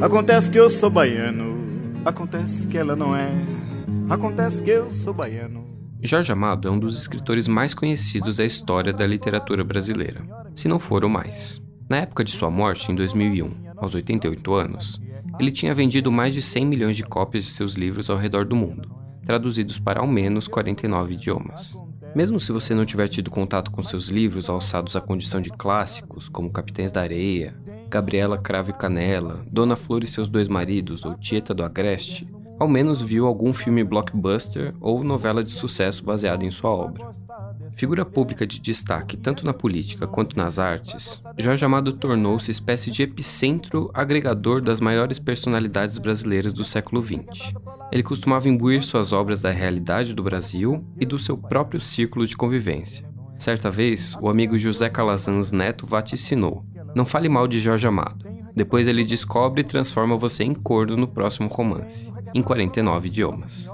Acontece que eu sou baiano, acontece que ela não é, acontece que eu sou baiano. Jorge Amado é um dos escritores mais conhecidos da história da literatura brasileira, se não for o mais. Na época de sua morte, em 2001, aos 88 anos, ele tinha vendido mais de 100 milhões de cópias de seus livros ao redor do mundo, traduzidos para ao menos 49 idiomas. Mesmo se você não tiver tido contato com seus livros alçados à condição de clássicos, como Capitães da Areia, Gabriela Cravo e Canela, Dona Flor e seus dois maridos ou Tieta do Agreste, ao menos viu algum filme blockbuster ou novela de sucesso baseada em sua obra. Figura pública de destaque tanto na política quanto nas artes, Jorge Amado tornou-se espécie de epicentro agregador das maiores personalidades brasileiras do século XX. Ele costumava imbuir suas obras da realidade do Brasil e do seu próprio círculo de convivência. Certa vez, o amigo José Calazans Neto vaticinou: Não fale mal de Jorge Amado. Depois ele descobre e transforma você em corno no próximo romance em 49 idiomas.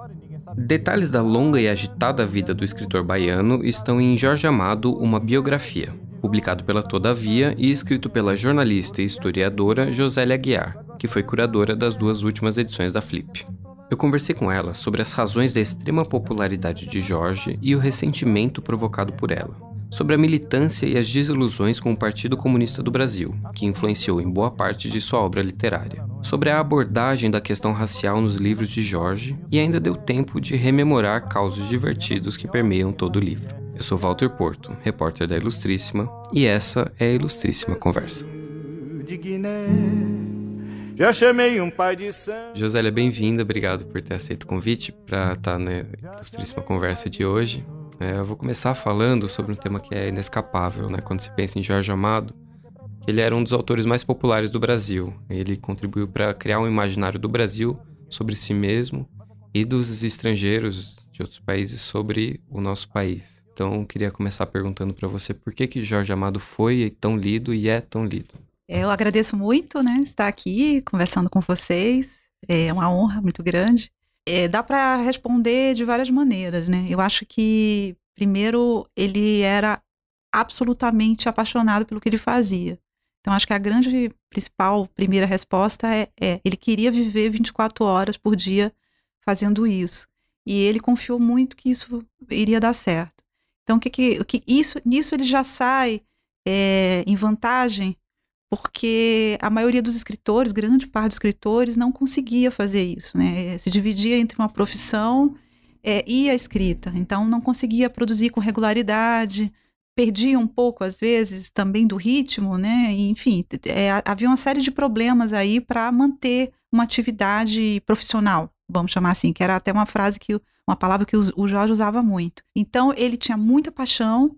Detalhes da longa e agitada vida do escritor baiano estão em Jorge Amado, uma biografia, publicado pela Todavia e escrito pela jornalista e historiadora Josélia Aguiar, que foi curadora das duas últimas edições da Flip. Eu conversei com ela sobre as razões da extrema popularidade de Jorge e o ressentimento provocado por ela sobre a militância e as desilusões com o Partido Comunista do Brasil, que influenciou em boa parte de sua obra literária, sobre a abordagem da questão racial nos livros de Jorge e ainda deu tempo de rememorar causos divertidos que permeiam todo o livro. Eu sou Walter Porto, repórter da Ilustríssima, e essa é a Ilustríssima Conversa. Já chamei um pai de sangue. Josélia, bem-vinda, obrigado por ter aceito o convite para estar na Ilustríssima Conversa de hoje. É, eu vou começar falando sobre um tema que é inescapável, né? Quando se pensa em Jorge Amado, ele era um dos autores mais populares do Brasil. Ele contribuiu para criar um imaginário do Brasil sobre si mesmo e dos estrangeiros de outros países sobre o nosso país. Então, queria começar perguntando para você por que que Jorge Amado foi tão lido e é tão lido. Eu agradeço muito, né, estar aqui conversando com vocês. É uma honra muito grande. É, dá para responder de várias maneiras, né? Eu acho que, primeiro, ele era absolutamente apaixonado pelo que ele fazia. Então, acho que a grande, principal, primeira resposta é, é ele queria viver 24 horas por dia fazendo isso. E ele confiou muito que isso iria dar certo. Então, que, que, que isso, nisso ele já sai é, em vantagem porque a maioria dos escritores, grande parte dos escritores, não conseguia fazer isso, né? Se dividia entre uma profissão é, e a escrita, então não conseguia produzir com regularidade, perdia um pouco, às vezes, também do ritmo, né? Enfim, é, havia uma série de problemas aí para manter uma atividade profissional, vamos chamar assim, que era até uma frase que uma palavra que o Jorge usava muito. Então ele tinha muita paixão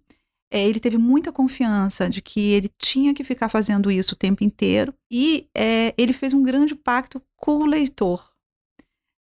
é, ele teve muita confiança de que ele tinha que ficar fazendo isso o tempo inteiro e é, ele fez um grande pacto com o leitor.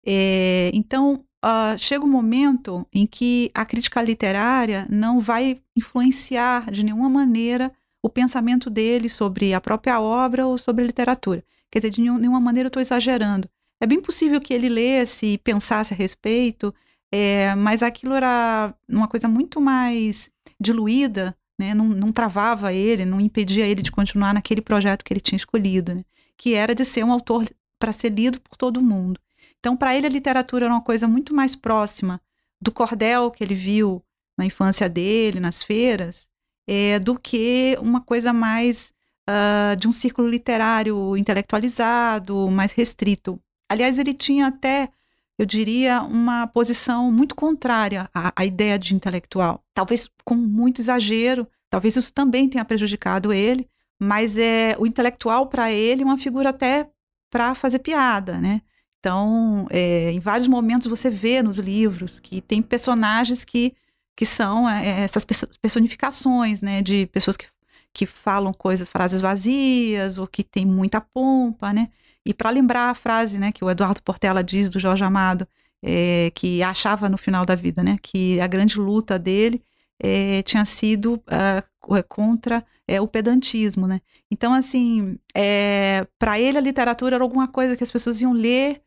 É, então, uh, chega um momento em que a crítica literária não vai influenciar de nenhuma maneira o pensamento dele sobre a própria obra ou sobre a literatura. Quer dizer, de nenhuma maneira eu estou exagerando. É bem possível que ele lesse e pensasse a respeito, é, mas aquilo era uma coisa muito mais diluída, né, não, não, travava ele, não impedia ele de continuar naquele projeto que ele tinha escolhido, né, que era de ser um autor para ser lido por todo mundo. Então, para ele, a literatura era uma coisa muito mais próxima do cordel que ele viu na infância dele, nas feiras, é, do que uma coisa mais uh, de um círculo literário intelectualizado, mais restrito. Aliás, ele tinha até eu diria, uma posição muito contrária à, à, ideia de intelectual. Talvez com muito exagero, talvez isso também tenha prejudicado ele, mas é o intelectual para ele é uma figura até para fazer piada, né? Então, é, em vários momentos você vê nos livros que tem personagens que, que são é, é essas personificações, né? De pessoas que, que falam coisas, frases vazias, ou que tem muita pompa, né? E para lembrar a frase né, que o Eduardo Portela diz do Jorge Amado, é, que achava no final da vida, né, que a grande luta dele é, tinha sido uh, contra é, o pedantismo, né? Então, assim, é, para ele a literatura era alguma coisa que as pessoas iam ler,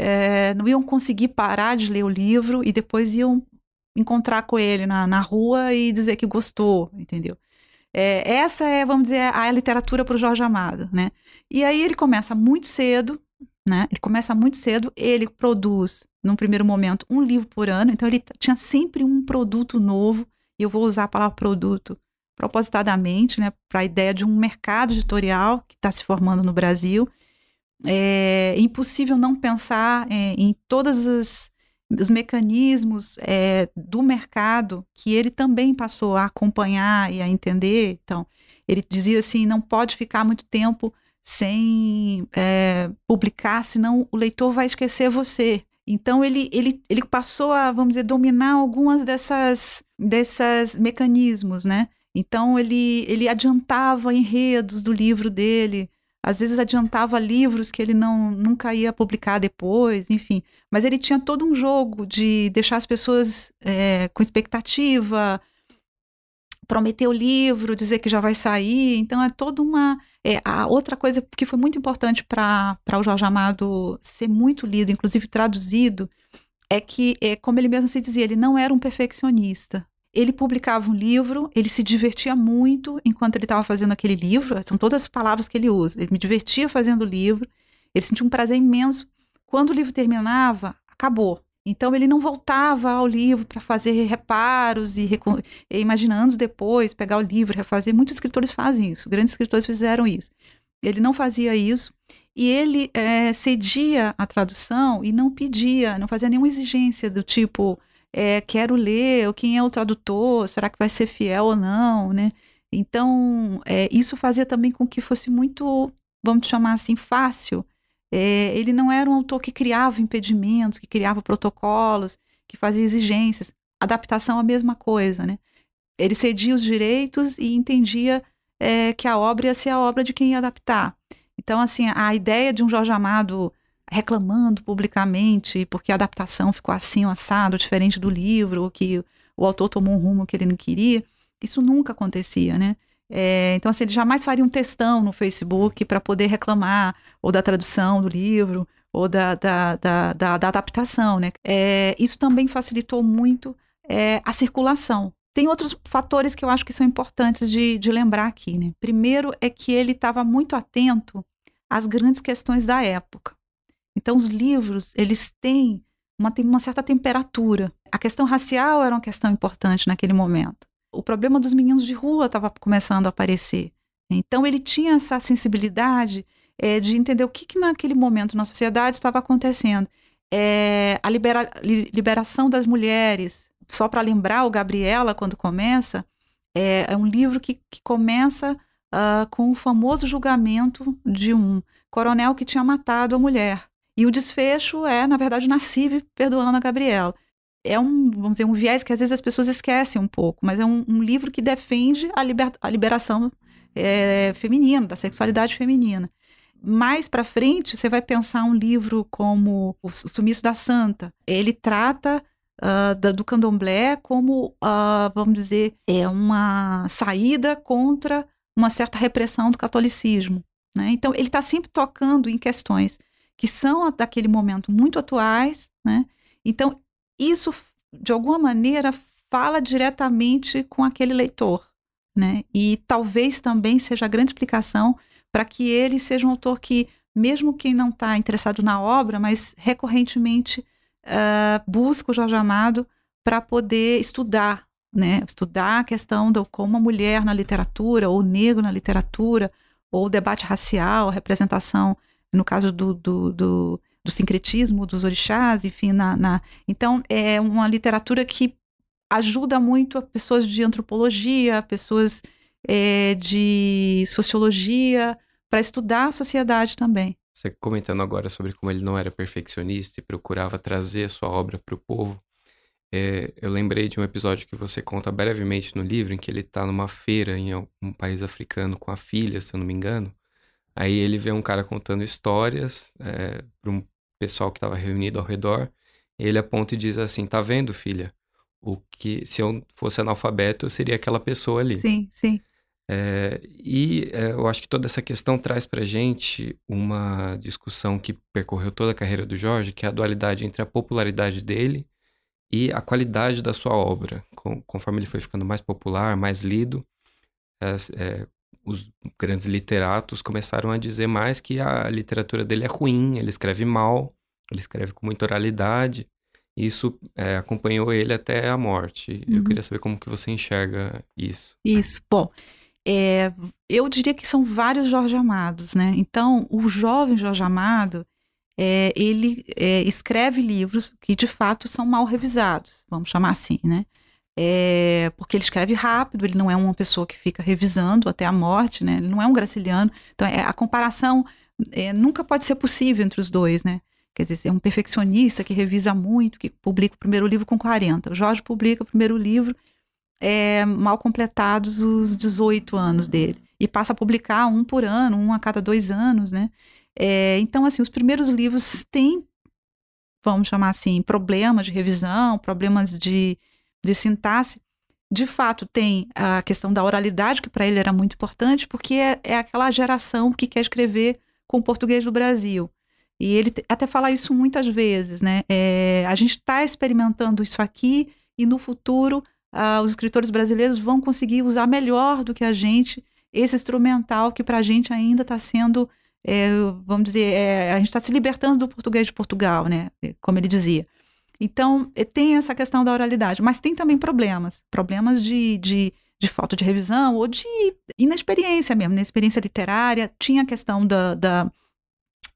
é, não iam conseguir parar de ler o livro e depois iam encontrar com ele na, na rua e dizer que gostou, entendeu? É, essa é, vamos dizer, a literatura para o Jorge Amado, né? E aí ele começa muito cedo, né? Ele começa muito cedo, ele produz, num primeiro momento, um livro por ano, então ele tinha sempre um produto novo, e eu vou usar a palavra produto propositadamente, né, para a ideia de um mercado editorial que está se formando no Brasil. É impossível não pensar é, em todos os mecanismos é, do mercado que ele também passou a acompanhar e a entender. Então, ele dizia assim: não pode ficar muito tempo sem é, publicar, senão o leitor vai esquecer você. Então ele, ele, ele passou a, vamos dizer, dominar algumas dessas, dessas mecanismos, né? Então ele, ele adiantava enredos do livro dele, às vezes adiantava livros que ele não nunca ia publicar depois, enfim. Mas ele tinha todo um jogo de deixar as pessoas é, com expectativa, prometer o livro, dizer que já vai sair. Então é toda uma. É, a outra coisa que foi muito importante para o Jorge Amado ser muito lido, inclusive traduzido, é que, é, como ele mesmo se dizia, ele não era um perfeccionista. Ele publicava um livro, ele se divertia muito enquanto ele estava fazendo aquele livro, são todas as palavras que ele usa. Ele me divertia fazendo o livro, ele sentia um prazer imenso. Quando o livro terminava, acabou. Então ele não voltava ao livro para fazer reparos e, e imaginar anos depois, pegar o livro, refazer. Muitos escritores fazem isso, grandes escritores fizeram isso. Ele não fazia isso e ele é, cedia a tradução e não pedia, não fazia nenhuma exigência do tipo é, quero ler, quem é o tradutor, será que vai ser fiel ou não, né? Então, é, isso fazia também com que fosse muito, vamos chamar assim, fácil. É, ele não era um autor que criava impedimentos, que criava protocolos, que fazia exigências. Adaptação a mesma coisa, né? Ele cedia os direitos e entendia é, que a obra ia ser a obra de quem ia adaptar. Então, assim, a ideia de um Jorge Amado reclamando publicamente porque a adaptação ficou assim, assado, diferente do livro, ou que o autor tomou um rumo que ele não queria. Isso nunca acontecia, né? É, então, assim, ele jamais faria um textão no Facebook para poder reclamar ou da tradução do livro ou da, da, da, da, da adaptação, né? É, isso também facilitou muito é, a circulação. Tem outros fatores que eu acho que são importantes de, de lembrar aqui, né? Primeiro é que ele estava muito atento às grandes questões da época. Então, os livros, eles têm uma, uma certa temperatura. A questão racial era uma questão importante naquele momento. O problema dos meninos de rua estava começando a aparecer. Então, ele tinha essa sensibilidade é, de entender o que, que naquele momento na sociedade estava acontecendo. É, a libera, liberação das mulheres, só para lembrar o Gabriela, quando começa, é, é um livro que, que começa uh, com o famoso julgamento de um coronel que tinha matado a mulher. E o desfecho é, na verdade, Nacive perdoando a Gabriela. É um, vamos dizer, um viés que às vezes as pessoas esquecem um pouco, mas é um, um livro que defende a, liber, a liberação é, feminina, da sexualidade feminina. Mais para frente, você vai pensar um livro como O Sumiço da Santa. Ele trata uh, da, do candomblé como, uh, vamos dizer, é uma saída contra uma certa repressão do catolicismo. Né? Então, ele está sempre tocando em questões que são daquele momento muito atuais, né? Então, isso, de alguma maneira, fala diretamente com aquele leitor, né? E talvez também seja a grande explicação para que ele seja um autor que, mesmo quem não está interessado na obra, mas recorrentemente uh, busca o Jorge Amado para poder estudar, né? Estudar a questão de como a mulher na literatura, ou o negro na literatura, ou o debate racial, a representação no caso do, do, do, do sincretismo dos orixás, enfim, na, na, então é uma literatura que ajuda muito a pessoas de antropologia, pessoas é, de sociologia, para estudar a sociedade também. Você comentando agora sobre como ele não era perfeccionista e procurava trazer a sua obra para o povo, é, eu lembrei de um episódio que você conta brevemente no livro, em que ele está numa feira em um país africano com a filha, se eu não me engano, Aí ele vê um cara contando histórias é, para um pessoal que estava reunido ao redor. ele aponta e diz assim: Tá vendo, filha? O que se eu fosse analfabeto, eu seria aquela pessoa ali. Sim, sim. É, e é, eu acho que toda essa questão traz para gente uma discussão que percorreu toda a carreira do Jorge, que é a dualidade entre a popularidade dele e a qualidade da sua obra. Com, conforme ele foi ficando mais popular, mais lido, é, os grandes literatos começaram a dizer mais que a literatura dele é ruim, ele escreve mal, ele escreve com muita oralidade. E isso é, acompanhou ele até a morte. Uhum. Eu queria saber como que você enxerga isso. Isso. Bom, é, eu diria que são vários Jorge Amados, né? Então, o jovem Jorge Amado, é, ele é, escreve livros que de fato são mal revisados, vamos chamar assim, né? É, porque ele escreve rápido, ele não é uma pessoa que fica revisando até a morte, né? Ele não é um graciliano. Então, é, a comparação é, nunca pode ser possível entre os dois, né? Quer dizer, é um perfeccionista que revisa muito, que publica o primeiro livro com 40. O Jorge publica o primeiro livro é, mal completados os 18 anos dele. E passa a publicar um por ano, um a cada dois anos, né? É, então, assim, os primeiros livros têm, vamos chamar assim, problemas de revisão, problemas de, de sintaxe. De fato, tem a questão da oralidade, que para ele era muito importante, porque é, é, aquela geração que quer escrever com o português do Brasil. E ele até fala isso muitas vezes, né? É, a gente está experimentando isso aqui e no futuro uh, os escritores brasileiros vão conseguir usar melhor do que a gente esse instrumental que para a gente ainda está sendo, é, vamos dizer, é, a gente está se libertando do português de Portugal, né? É, como ele dizia. Então, é, tem essa questão da oralidade, mas tem também problemas problemas de, de, de falta de revisão ou de inexperiência mesmo, inexperiência né? literária. Tinha a questão da, da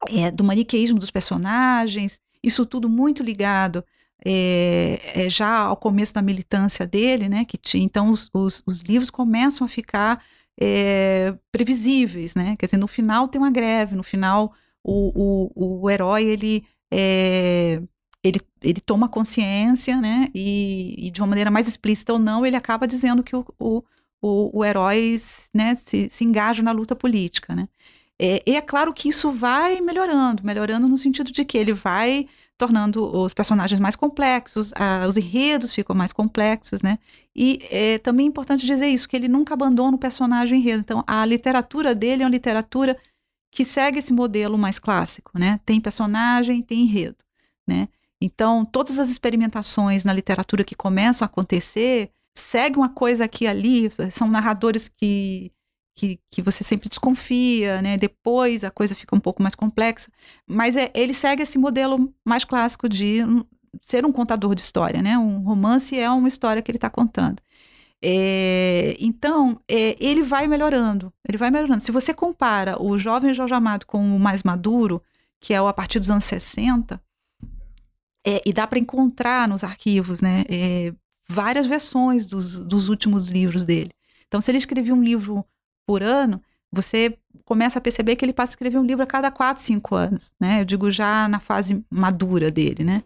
é, do maniqueísmo dos personagens, isso tudo muito ligado é, é, já ao começo da militância dele, né, que tinha, então os, os, os livros começam a ficar é, previsíveis, né, quer dizer, no final tem uma greve, no final o, o, o herói, ele, ele, ele toma consciência, né, e, e, de uma maneira mais explícita ou não, ele acaba dizendo que o, o, o, o herói, né, se, se engaja na luta política, né, é, e é claro que isso vai melhorando, melhorando no sentido de que ele vai tornando os personagens mais complexos, a, os enredos ficam mais complexos, né? E é também importante dizer isso, que ele nunca abandona o personagem enredo. Então, a literatura dele é uma literatura que segue esse modelo mais clássico, né? Tem personagem, tem enredo, né? Então, todas as experimentações na literatura que começam a acontecer, segue uma coisa aqui e ali, são narradores que que, que você sempre desconfia, né? Depois a coisa fica um pouco mais complexa. Mas é, ele segue esse modelo mais clássico de ser um contador de história, né? Um romance é uma história que ele está contando. É, então, é, ele vai melhorando, ele vai melhorando. Se você compara o jovem Jorge Amado com o mais maduro, que é o a partir dos anos 60, é, e dá para encontrar nos arquivos, né? É, várias versões dos, dos últimos livros dele. Então, se ele escrevia um livro por ano, você começa a perceber que ele passa a escrever um livro a cada quatro, cinco anos, né? Eu digo já na fase madura dele, né?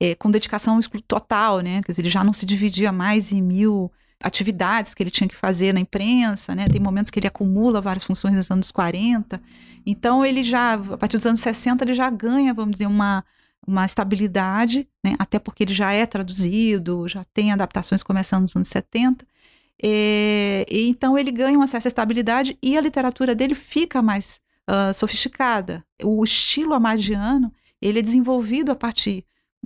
É, com dedicação total, né? Quer dizer, ele já não se dividia mais em mil atividades que ele tinha que fazer na imprensa, né? Tem momentos que ele acumula várias funções nos anos 40. Então, ele já, a partir dos anos 60, ele já ganha, vamos dizer, uma, uma estabilidade, né? Até porque ele já é traduzido, já tem adaptações começando nos anos 70. É, e, então ele ganha uma certa estabilidade e a literatura dele fica mais uh, sofisticada. O estilo amadiano ele é desenvolvido a partir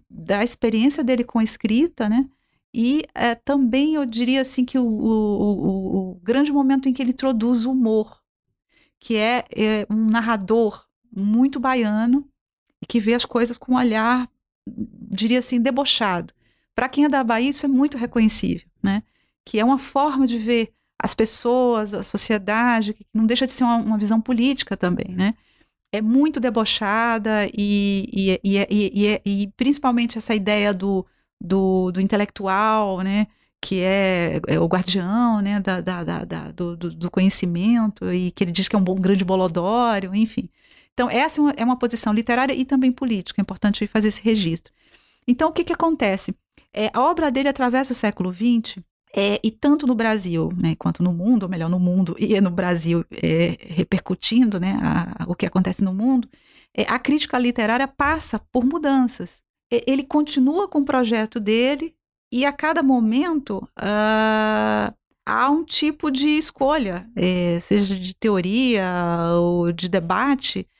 da experiência dele com a escrita, né? E é, também eu diria assim que o, o, o, o, grande momento em que ele introduz o humor, que é, é um narrador muito baiano que vê as coisas com um olhar, diria assim, debochado. Para quem é da Bahia, isso é muito reconhecível, né? que é uma forma de ver as pessoas, a sociedade, que não deixa de ser uma, uma visão política também, né? É muito debochada e, e, e, e, principalmente essa ideia do, do, do intelectual, né? que é, é, o guardião né, da, da, da, do, do, conhecimento e que ele diz que é um bom grande bolodório, enfim. Então, essa é uma posição literária e também política, é importante fazer esse registro. Então, o que, que acontece? É, a obra dele atravessa o século XX é, e tanto no Brasil, né, quanto no mundo, ou melhor, no mundo e no Brasil, é, repercutindo né, a, o que acontece no mundo, é, a crítica literária passa por mudanças. ele continua com o projeto dele e a cada momento uh, há um tipo de escolha, é, seja de teoria ou de debate, é,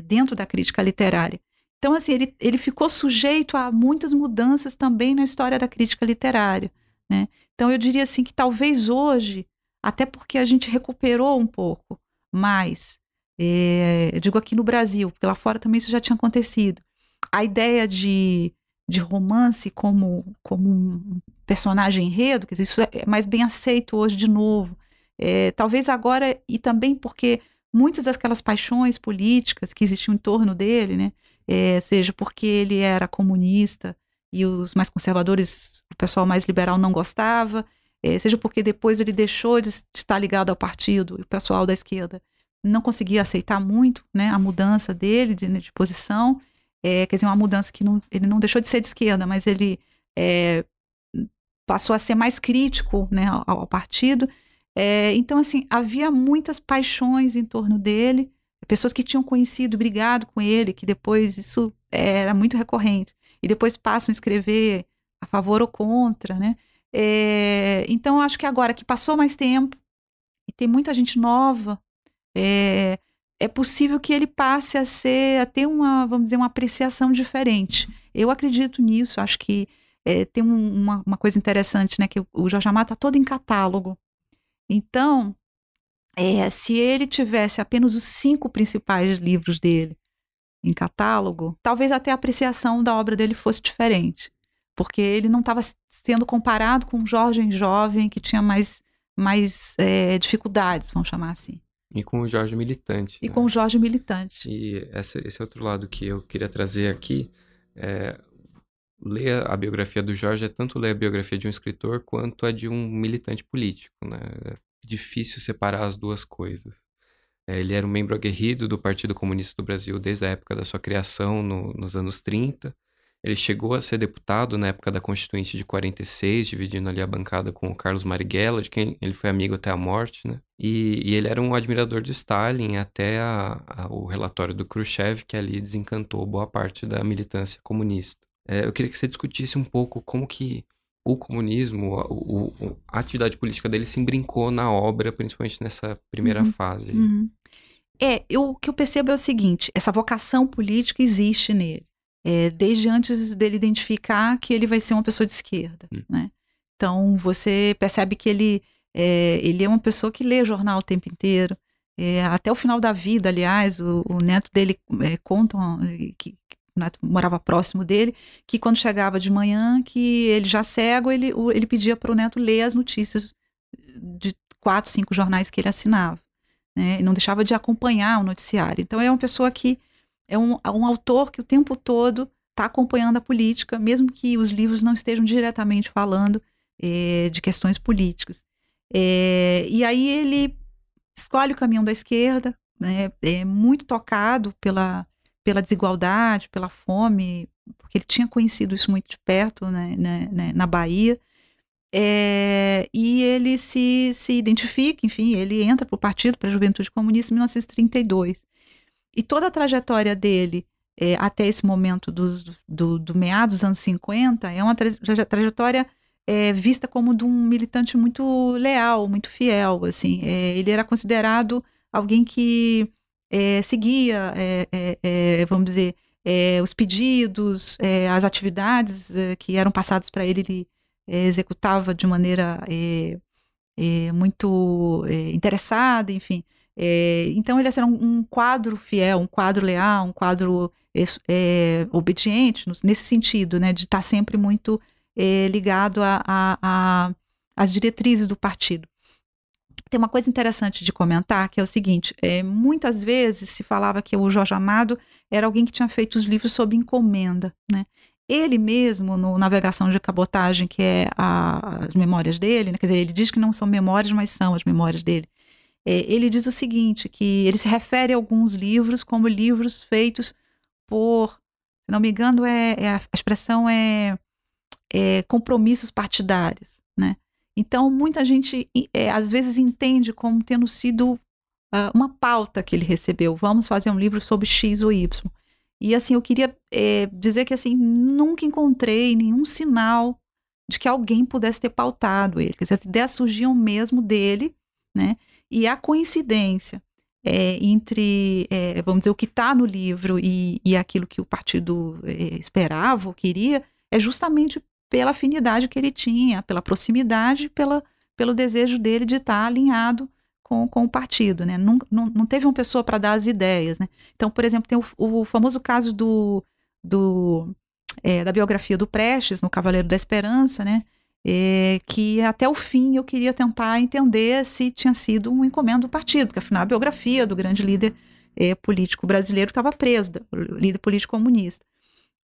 dentro da crítica literária. Então, assim, ele, ele ficou sujeito a muitas mudanças também na história da crítica literária, né? Então, eu diria assim que talvez hoje, até porque a gente recuperou um pouco mais, é, eu digo aqui no Brasil, porque lá fora também isso já tinha acontecido, a ideia de, de romance como, como um personagem enredo, dizer, isso é mais bem aceito hoje de novo. É, talvez agora, e também porque muitas daquelas paixões políticas que existiam em torno dele, né, é, seja porque ele era comunista e os mais conservadores, o pessoal mais liberal não gostava, é, seja porque depois ele deixou de, estar ligado ao partido e o pessoal da esquerda não conseguia aceitar muito né, a mudança dele de, de posição, é, quer dizer, uma mudança que não, ele não deixou de ser de esquerda, mas ele é, passou a ser mais crítico né, ao, ao partido. É, então, assim, havia muitas paixões em torno dele, pessoas que tinham conhecido, brigado com ele, que depois isso era muito recorrente, e depois passam a escrever a favor ou contra, né? É, então, acho que agora que passou mais tempo e tem muita gente nova, é, é possível que ele passe a ser, a ter uma, vamos dizer, uma apreciação diferente. Eu acredito nisso, acho que é, tem um, uma, uma, coisa interessante, né, que o Jorge Amado está todo em catálogo. Então, é, se ele tivesse apenas os cinco principais livros dele em catálogo, talvez até a apreciação da obra dele fosse diferente, porque ele não estava sendo comparado com um Jorge jovem que tinha mais, mais é, dificuldades, vamos chamar assim. E com o Jorge Militante. E né? com o Jorge Militante. E esse, esse outro lado que eu queria trazer aqui é ler a biografia do Jorge é tanto ler a biografia de um escritor quanto a de um militante político, né? É difícil separar as duas coisas. É, ele era um membro aguerrido do Partido Comunista do Brasil desde a época da sua criação, no, nos anos 30. Ele chegou a ser deputado na época da Constituinte de 46, dividindo ali a bancada com o Carlos Marighella, de quem ele foi amigo até a morte, né? E, e ele era um admirador de Stalin até a, a, o relatório do Khrushchev, que ali desencantou boa parte da militância comunista. É, eu queria que você discutisse um pouco como que o comunismo, o, a atividade política dele se embrincou na obra, principalmente nessa primeira uhum, fase. Uhum. É, eu, o que eu percebo é o seguinte: essa vocação política existe nele. É, desde antes dele identificar que ele vai ser uma pessoa de esquerda, uhum. né? Então, você percebe que ele é, ele é uma pessoa que lê jornal o tempo inteiro. É, até o final da vida, aliás, o, o neto dele é, conta que, né, morava próximo dele, que quando chegava de manhã, que ele já cego, ele, ele pedia para o neto ler as notícias de quatro, cinco jornais que ele assinava. Né, e não deixava de acompanhar o noticiário. Então é uma pessoa que é um, um autor que o tempo todo está acompanhando a política, mesmo que os livros não estejam diretamente falando é, de questões políticas. É, e aí ele escolhe o caminho da esquerda, né, é muito tocado pela, pela desigualdade, pela fome, porque ele tinha conhecido isso muito de perto né, né, né na Bahia. É, e ele se, se identifica, enfim, ele entra para o Partido para a Juventude Comunista em 1932. E toda a trajetória dele é, até esse momento dos, do, do meados dos anos 50 é uma tra trajetória é, vista como de um militante muito leal, muito fiel. Assim, ele era considerado alguém que é, seguia, é, é, é vamos dizer, é, os pedidos, as atividades que eram passadas para ele, ele executava de maneira muito interessada, enfim. então ele era um, um, quadro fiel, um quadro leal, um quadro obediente, nesse sentido, né, de estar sempre muito ligado às diretrizes do partido. Tem uma coisa interessante de comentar, que é o seguinte: é, muitas vezes se falava que o Jorge Amado era alguém que tinha feito os livros sob encomenda, né? Ele mesmo, no Navegação de Cabotagem, que é a, as memórias dele, né? quer dizer, ele diz que não são memórias, mas são as memórias dele. É, ele diz o seguinte, que ele se refere a alguns livros como livros feitos por, se não me engano, é, é a expressão é, é compromissos partidários, né? Então, muita gente é, às vezes entende como tendo sido uh, uma pauta que ele recebeu. Vamos fazer um livro sobre X ou Y. E assim, eu queria é, dizer que assim, nunca encontrei nenhum sinal de que alguém pudesse ter pautado ele. Quer dizer, as ideias surgiam mesmo dele, né? E a coincidência é, entre, é, vamos dizer, o que está no livro e, e aquilo que o partido é, esperava ou queria, é justamente pela afinidade que ele tinha, pela proximidade, pela, pelo desejo dele de estar alinhado com, com o partido, né? Não, não, não teve uma pessoa para dar as ideias, né? Então, por exemplo, tem o, o famoso caso do, do é, da biografia do Prestes, no Cavaleiro da Esperança, né? É, que até o fim eu queria tentar entender se tinha sido um encomenda do partido, porque afinal a biografia do grande líder é, político brasileiro estava preso, líder político comunista.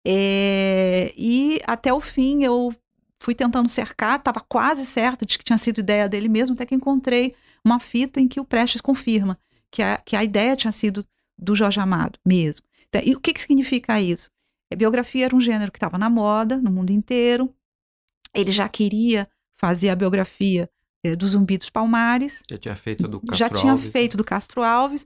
É, e até o fim eu fui tentando cercar, estava quase certa de que tinha sido ideia dele mesmo, até que encontrei uma fita em que o Prestes confirma que a, que a ideia tinha sido do Jorge Amado mesmo. Então, e o que, que significa isso? A biografia era um gênero que estava na moda no mundo inteiro, ele já queria fazer a biografia é, do Zumbi dos Palmares. Já tinha feito do Castro Já tinha Alves. feito do Castro Alves.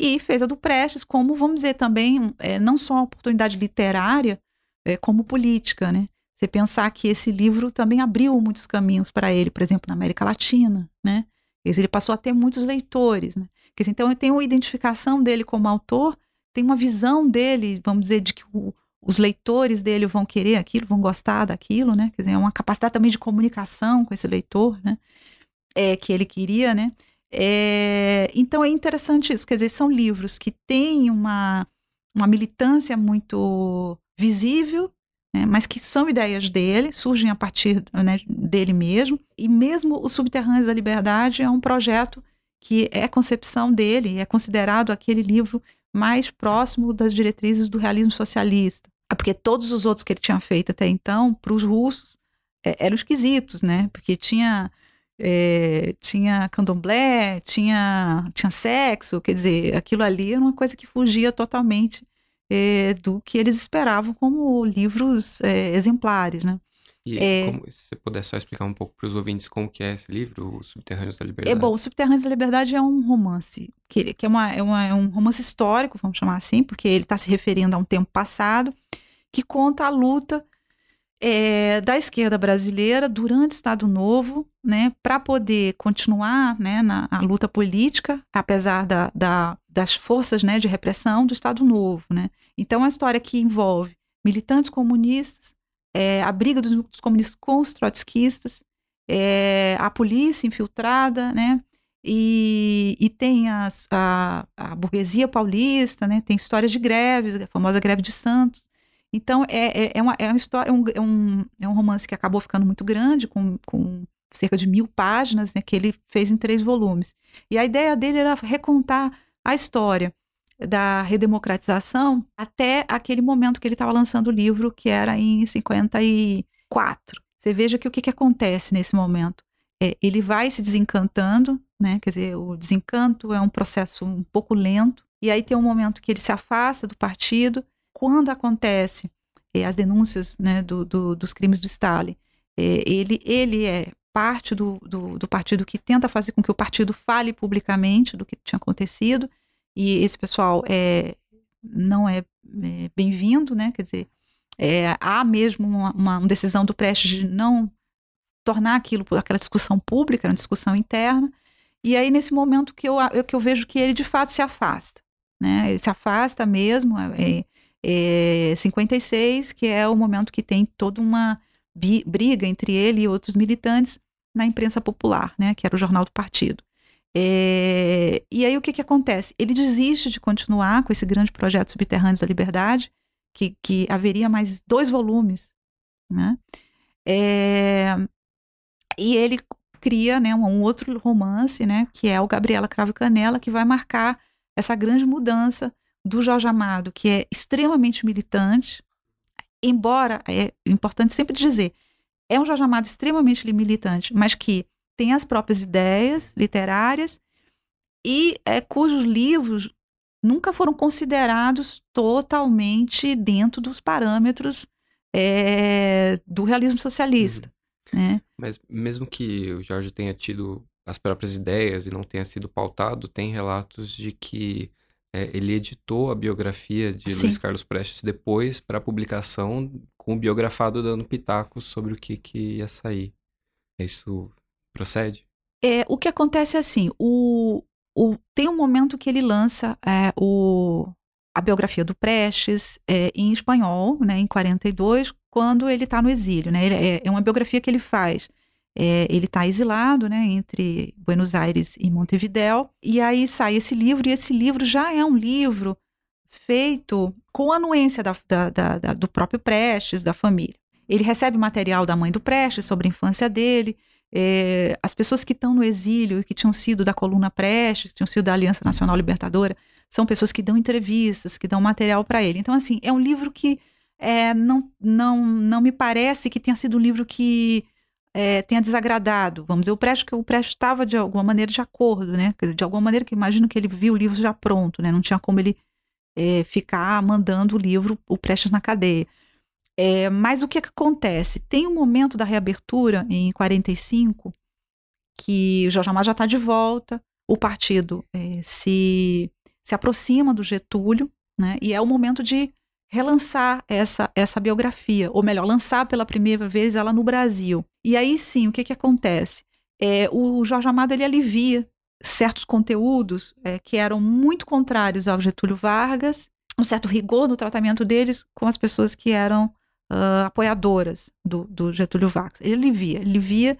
E fez a do Prestes, como, vamos dizer, também, é, não só uma oportunidade literária, é, como política, né? Você pensar que esse livro também abriu muitos caminhos para ele, por exemplo, na América Latina, né? Ele passou a ter muitos leitores, né? Então, tem uma identificação dele como autor, tem uma visão dele, vamos dizer, de que o, os leitores dele vão querer aquilo, vão gostar daquilo, né? Quer dizer, é uma capacidade também de comunicação com esse leitor, né? É, que ele queria, né? É, então é interessante isso, quer dizer, são livros que têm uma, uma militância muito visível, né, mas que são ideias dele, surgem a partir né, dele mesmo, e mesmo o Subterrâneos da Liberdade é um projeto que é concepção dele, é considerado aquele livro mais próximo das diretrizes do realismo socialista. É porque todos os outros que ele tinha feito até então, para os russos, é, eram esquisitos, né? Porque tinha é, tinha candomblé, tinha, tinha sexo, quer dizer, aquilo ali era uma coisa que fugia totalmente é, do que eles esperavam como livros é, exemplares, né? E é, como, se você puder só explicar um pouco para os ouvintes como que é esse livro, O Subterrâneos da Liberdade. É bom, O Subterrâneos da Liberdade é um romance, que, que é, uma, é, uma, é um romance histórico, vamos chamar assim, porque ele está se referindo a um tempo passado, que conta a luta é, da esquerda brasileira durante o Estado Novo, né, para poder continuar né, na luta política, apesar da, da, das forças né, de repressão do Estado Novo. Né. Então, uma história que envolve militantes comunistas, é, a briga dos, dos, comunistas com os trotskistas, é, a polícia infiltrada, né? E, e tem as, a, a, burguesia paulista, né? Tem histórias de greves, a famosa greve de Santos. Então, é, é, é, uma, é uma história, é um, é, um, é um romance que acabou ficando muito grande, com, com cerca de mil páginas, né? Que ele fez em três volumes. E a ideia dele era recontar a história da redemocratização até aquele momento que ele estava lançando o livro, que era em 54. Você veja que o que, que acontece nesse momento? É, ele vai se desencantando, né? Quer dizer, o desencanto é um processo um pouco lento, e aí tem um momento que ele se afasta do partido. Quando acontece é, as denúncias né, do, do, dos crimes do Stalin, é, ele, ele é parte do, do, do partido que tenta fazer com que o partido fale publicamente do que tinha acontecido, e esse pessoal é, não é, é bem-vindo, né? Quer dizer, é, há mesmo uma, uma, decisão do Prestes de não tornar aquilo aquela discussão pública, uma discussão interna. E aí, nesse momento que eu, eu, que eu vejo que ele de fato se afasta. Né? Ele se afasta mesmo, é, é 56, que é o momento que tem toda uma briga entre ele e outros militantes na imprensa popular, né? que era o jornal do partido. É, e aí o que, que acontece? Ele desiste de continuar com esse grande projeto Subterrâneos da Liberdade, que, que haveria mais dois volumes, né? É, e ele cria né, um outro romance, né, que é o Gabriela Cravo Canela, que vai marcar essa grande mudança do Jorge Amado, que é extremamente militante, embora, é importante sempre dizer, é um Jorge Amado extremamente militante, mas que tem as próprias ideias literárias e é, cujos livros nunca foram considerados totalmente dentro dos parâmetros é, do realismo socialista. Uhum. Né? Mas mesmo que o Jorge tenha tido as próprias ideias e não tenha sido pautado, tem relatos de que é, ele editou a biografia de Sim. Luiz Carlos Prestes depois para publicação com o biografado dando pitacos sobre o que, que ia sair. Isso Procede? É, o que acontece é assim, o, o, tem um momento que ele lança é, o, a biografia do Prestes é, em espanhol, né, em 42, quando ele está no exílio. Né, é, é, uma biografia que ele faz. É, ele está exilado né, entre Buenos Aires e Montevidéu, e aí sai esse livro, e esse livro já é um livro feito com a anuência da, da, da, do próprio Prestes, da família. Ele recebe material da mãe do Prestes sobre a infância dele, é, as pessoas que estão no exílio, que tinham sido da coluna Prestes, tinham sido da Aliança Nacional Libertadora, são pessoas que dão entrevistas, que dão material para ele. Então, assim, é um livro que é, não, não, não me parece que tenha sido um livro que é, tenha desagradado. Vamos dizer, o Prestes, o Prestes estava de alguma maneira de acordo, né? Dizer, de alguma maneira que imagino que ele viu o livro já pronto, né? Não tinha como ele é, ficar mandando o livro, o Prestes na cadeia. É, mas o que, que acontece? Tem um momento da reabertura, em 45, que o Jorge Amado já está de volta, o partido é, se, se aproxima do Getúlio, né, e é o momento de relançar essa, essa biografia, ou melhor, lançar pela primeira vez ela no Brasil. E aí sim, o que, que acontece? É, o Jorge Amado ele alivia certos conteúdos é, que eram muito contrários ao Getúlio Vargas, um certo rigor no tratamento deles com as pessoas que eram uh, apoiadoras do, do, Getúlio Vargas. Ele via, ele via,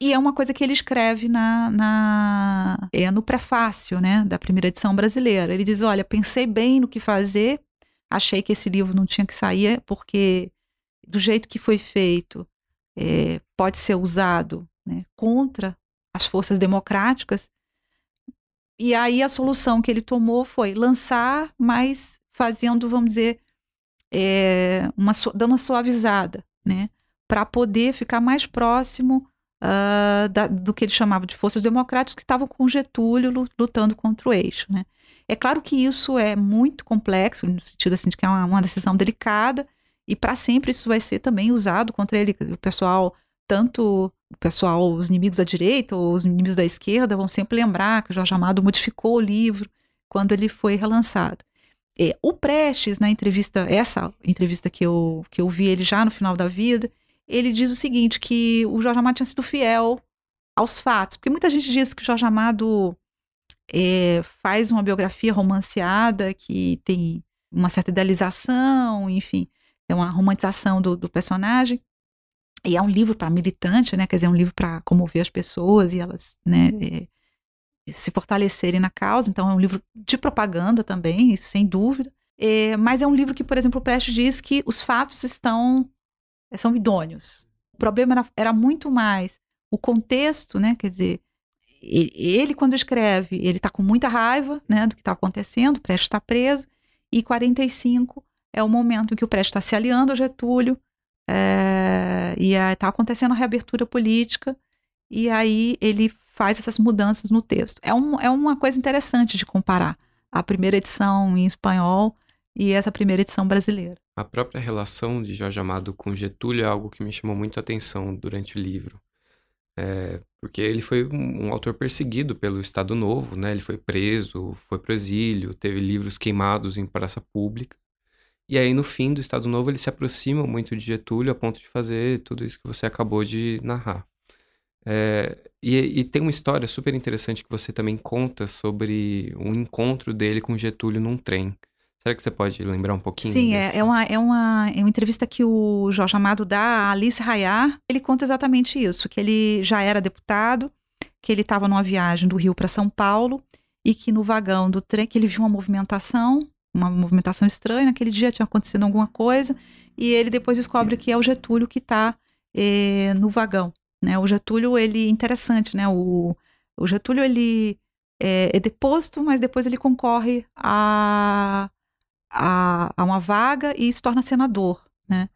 e é uma coisa que ele escreve na, na é no prefácio, né, da primeira edição brasileira. Ele diz: olha, pensei bem no que fazer, achei que esse livro não tinha que sair porque do jeito que foi feito é, pode ser usado né, contra as forças democráticas. E aí a solução que ele tomou foi lançar, mas fazendo, vamos dizer, é, uma, dando uma suavizada, né? Para poder ficar mais próximo uh, da, do que ele chamava de forças democráticas que estavam com Getúlio lutando contra o eixo, né? É claro que isso é muito complexo, no sentido assim de que é uma, uma decisão delicada, e para sempre isso vai ser também usado contra ele. O pessoal, tanto o pessoal, os inimigos da direita ou os inimigos da esquerda, vão sempre lembrar que o Jorge Amado modificou o livro quando ele foi relançado. É, o Prestes, na entrevista, essa entrevista que eu, que eu vi ele já no final da vida, ele diz o seguinte, que o Jorge Amado tinha sido fiel aos fatos. Porque muita gente diz que o Jorge Amado é, faz uma biografia romanceada, que tem uma certa idealização, enfim, é uma romantização do, do personagem. E é um livro para militante, né? Quer dizer, é um livro para comover as pessoas e elas, né? É, se fortalecerem na causa. Então, é um livro de propaganda também, isso sem dúvida. É, mas é um livro que, por exemplo, o Prestes diz que os fatos estão são idôneos. O problema era, era muito mais o contexto, né? Quer dizer, ele, quando escreve, ele está com muita raiva né, do que está acontecendo, o Prestes está preso, e 45 é o momento em que o Prestes está se aliando ao Getúlio, é, e está acontecendo a reabertura política, e aí ele faz essas mudanças no texto. É, um, é uma coisa interessante de comparar a primeira edição em espanhol e essa primeira edição brasileira. A própria relação de Jorge Amado com Getúlio é algo que me chamou muito a atenção durante o livro. É, porque ele foi um, um, autor perseguido pelo Estado Novo, né? Ele foi preso, foi pro exílio, teve livros queimados em praça pública. E aí, no fim do Estado Novo, ele se aproxima muito de Getúlio a ponto de fazer tudo isso que você acabou de narrar. É, e, e, tem uma história super interessante que você também conta sobre um encontro dele com Getúlio num trem. Será que você pode lembrar um pouquinho? Sim, é, é, uma, é, uma, é uma entrevista que o Jorge Amado dá a Alice Rayar. Ele conta exatamente isso, que ele já era deputado, que ele estava numa viagem do Rio para São Paulo e que no vagão do trem, que ele viu uma movimentação, uma movimentação estranha, naquele dia tinha acontecido alguma coisa, e ele depois descobre que é o Getúlio que está eh, no vagão. Né? O Getúlio, ele interessante, né? O, o Getúlio ele é, é deposto, mas depois ele concorre a, a, a, uma vaga e se torna senador, né?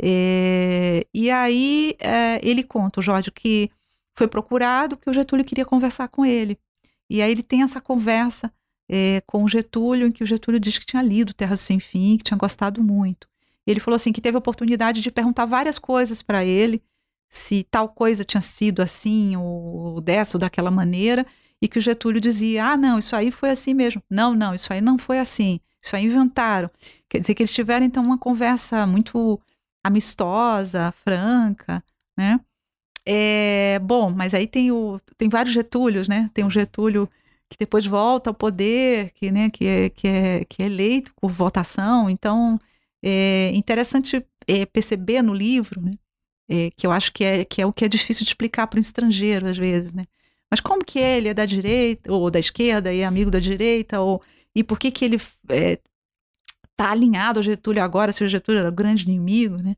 É, e aí é, ele conta, o Jorge, que foi procurado porque o Getúlio queria conversar com ele. E aí ele tem essa conversa é, com o Getúlio, em que o Getúlio diz que tinha lido Terra Sem Fim, que tinha gostado muito. Ele falou assim que teve a oportunidade de perguntar várias coisas para ele, se tal coisa tinha sido assim, ou dessa ou daquela maneira, e que o Getúlio dizia: ah, não, isso aí foi assim mesmo. Não, não, isso aí não foi assim. Isso aí inventaram. Quer dizer que eles tiveram, então, uma conversa muito amistosa, franca, né? É, bom, mas aí tem, o, tem vários Getúlios, né? Tem um Getúlio que depois volta ao poder, que, né, que, é, que, é, que é eleito por votação. Então, é interessante é, perceber no livro, né, é, que eu acho que é, que é o que é difícil de explicar para um estrangeiro, às vezes, né? Mas como que ele é da direita, ou da esquerda, e é amigo da direita, ou, e por que que ele é, tá alinhado ao Getúlio agora, se o Getúlio era o grande inimigo, né?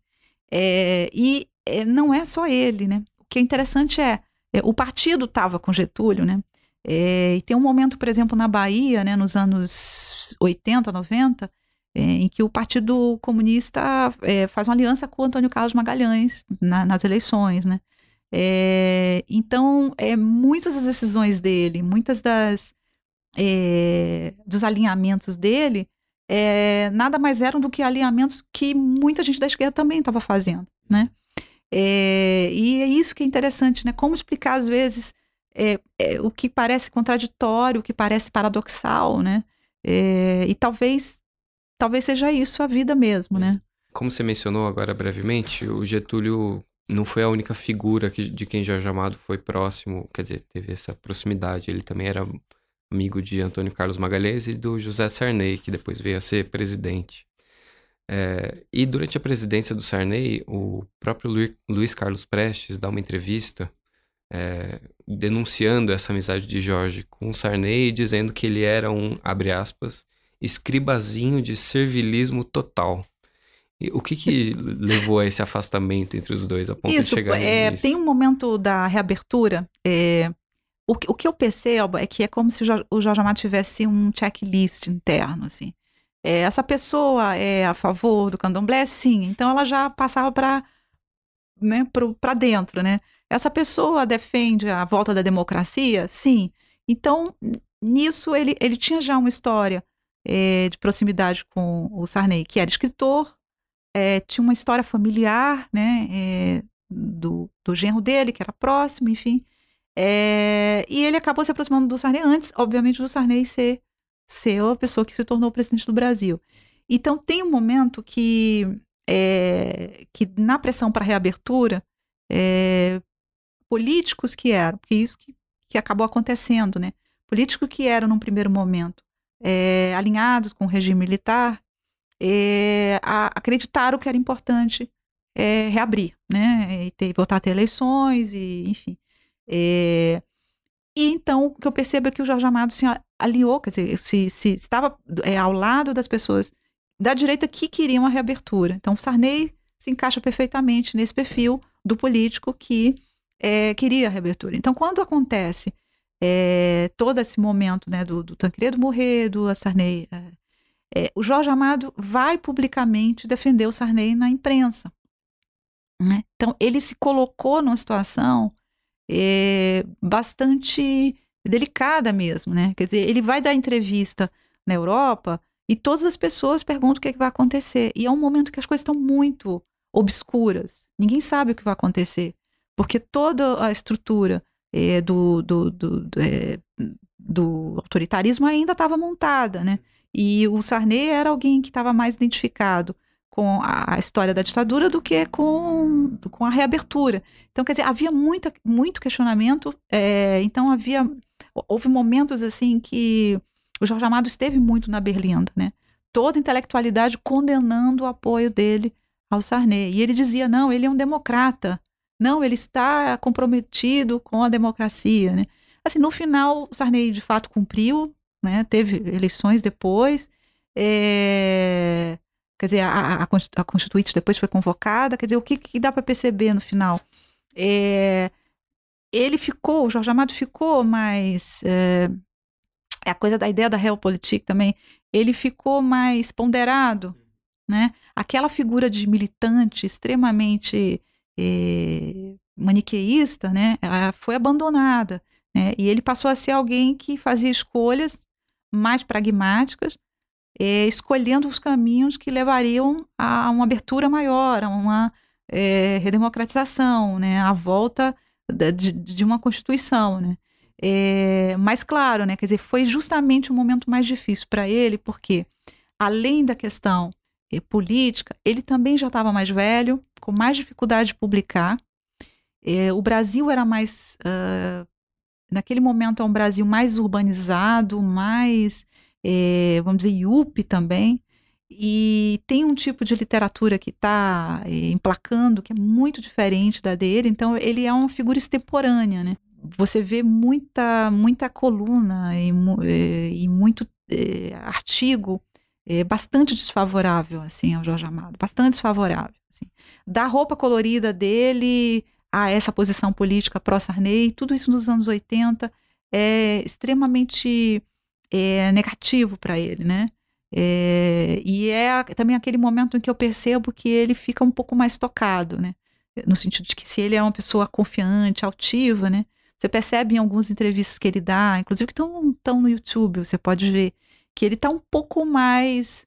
É, e é, não é só ele, né? O que é interessante é, é o partido estava com Getúlio, né? É, e tem um momento, por exemplo, na Bahia, né, nos anos 80, 90, é, em que o Partido Comunista é, faz uma aliança com o Antônio Carlos Magalhães na, nas eleições, né? Então, é, muitas das decisões dele, muitas das é, dos alinhamentos dele, é, nada mais eram do que alinhamentos que muita gente da esquerda também estava fazendo, né? É, e é isso que é interessante, né? Como explicar às vezes é, é, o que parece contraditório, o que parece paradoxal, né? É, e talvez, talvez seja isso a vida mesmo, né? Como você mencionou agora brevemente, o Getúlio não foi a única figura que, de quem Jorge Amado foi próximo, quer dizer, teve essa proximidade. Ele também era amigo de Antônio Carlos Magalhães e do José Sarney, que depois veio a ser presidente. É, e durante a presidência do Sarney, o próprio Lu, Luiz Carlos Prestes dá uma entrevista é, denunciando essa amizade de Jorge com o Sarney, dizendo que ele era um, abre aspas, escribazinho de servilismo total. E o que, que levou a esse afastamento entre os dois, a ponto Isso, de chegar é, Tem um momento da reabertura. É, o, o, que eu percebo é que é como se o Jorge Amado tivesse um checklist interno, assim. É, essa pessoa é a favor do candomblé? Sim. Então ela já passava para né, para dentro, né? Essa pessoa defende a volta da democracia? Sim. Então, nisso, ele, ele tinha já uma história é, de proximidade com o Sarney, que era escritor, é, tinha uma história familiar, né, é, do, do genro dele, que era próximo, enfim. É, e ele acabou se aproximando do Sarney antes, obviamente, do Sarney ser, ser a pessoa que se tornou presidente do Brasil. Então, tem um momento que, é, que na pressão para reabertura, é, políticos que eram, porque isso que, que acabou acontecendo, né? Políticos que eram, num primeiro momento, é, alinhados com o regime militar, é, a, acreditaram que era importante é, reabrir, né? E ter, voltar a ter eleições, e enfim. É, e então o que eu percebo é que o Jorge Amado se aliou, quer dizer, se, se estava é, ao lado das pessoas da direita que queriam a reabertura. Então o Sarney se encaixa perfeitamente nesse perfil do político que é, queria a reabertura. Então, quando acontece é, todo esse momento né, do, do Tancredo morrer, do Sarney, é, é, o Jorge Amado vai publicamente defender o Sarney na imprensa. Né? Então, ele se colocou numa situação é, bastante delicada mesmo. Né? Quer dizer, ele vai dar entrevista na Europa e todas as pessoas perguntam o que, é que vai acontecer. E é um momento que as coisas estão muito obscuras. Ninguém sabe o que vai acontecer porque toda a estrutura é, do, do, do, do, é, do autoritarismo ainda estava montada, né? E o Sarney era alguém que estava mais identificado com a história da ditadura do que com, com a reabertura. Então, quer dizer, havia muita, muito questionamento, é, então havia, houve momentos assim que o Jorge Amado esteve muito na Berlinda, né? Toda intelectualidade condenando o apoio dele ao Sarney. E ele dizia, não, ele é um democrata, não, ele está comprometido com a democracia, né? Assim, no final, o Sarney de fato cumpriu, né? Teve eleições depois, é... quer dizer, a, a, a, Constituinte depois foi convocada, quer dizer, o que, que dá para perceber no final? É... Ele ficou, o Jorge Amado ficou mais... É... é a coisa da ideia da realpolitik também, ele ficou mais ponderado, né? Aquela figura de militante extremamente eh, maniqueísta, né, ela foi abandonada. Né, e ele passou a ser alguém que fazia escolhas mais pragmáticas, eh, escolhendo os caminhos que levariam a uma abertura maior, a uma eh, redemocratização, né, a volta de, de uma constituição, né. É, mas claro, né, quer dizer, foi justamente o momento mais difícil para ele, porque além da questão eh, política, ele também já estava mais velho, com mais dificuldade de publicar. Eh, o Brasil era mais uh, naquele momento é um Brasil mais urbanizado, mais, é, vamos dizer, yuppie também, e tem um tipo de literatura que está é, emplacando que é muito diferente da dele, então ele é uma figura extemporânea, né? Você vê muita, muita coluna e, é, e muito artigo bastante desfavorável assim ao Jorge Amado, bastante desfavorável. Assim. Da roupa colorida dele a essa posição política pró-Sarney, tudo isso nos anos 80 é extremamente é, negativo para ele, né? É, e é também aquele momento em que eu percebo que ele fica um pouco mais tocado, né? No sentido de que se ele é uma pessoa confiante, altiva, né? Você percebe em algumas entrevistas que ele dá, inclusive que estão no YouTube, você pode ver que ele está um pouco mais,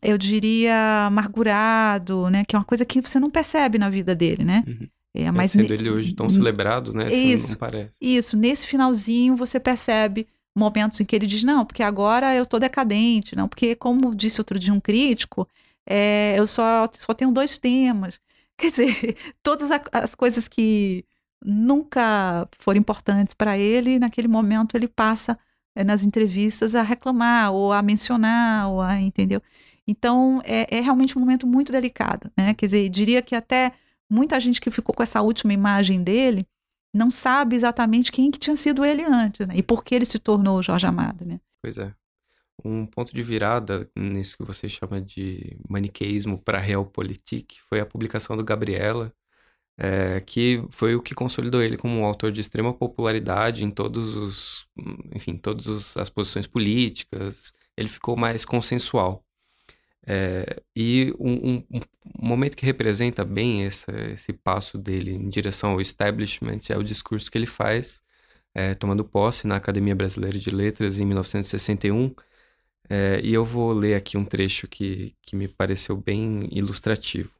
eu diria, amargurado, né? Que é uma coisa que você não percebe na vida dele, né? Uhum. É, mas sendo ele hoje tão celebrado, né? Isso, não parece. Isso, nesse finalzinho você percebe momentos em que ele diz, não, porque agora eu tô decadente, não, porque como disse outro dia um crítico, é, eu só, só tenho dois temas. Quer dizer, todas as coisas que nunca foram importantes para ele, naquele momento ele passa é, nas entrevistas a reclamar, ou a mencionar, ou a, entendeu? Então, é, é realmente um momento muito delicado, né? Quer dizer, diria que até muita gente que ficou com essa última imagem dele não sabe exatamente quem que tinha sido ele antes, né? E por que ele se tornou Jorge Amado, né? Pois é. Um ponto de virada nisso que você chama de maniqueísmo para realpolitik foi a publicação do Gabriela, é, que foi o que consolidou ele como um autor de extrema popularidade em todos os, enfim, todas as posições políticas. Ele ficou mais consensual. É, e um, um, um, momento que representa bem esse, passo dele em direção ao establishment é o discurso que ele faz, é, tomando posse na Academia Brasileira de Letras em 1961. É, e eu vou ler aqui um trecho que, que me pareceu bem ilustrativo.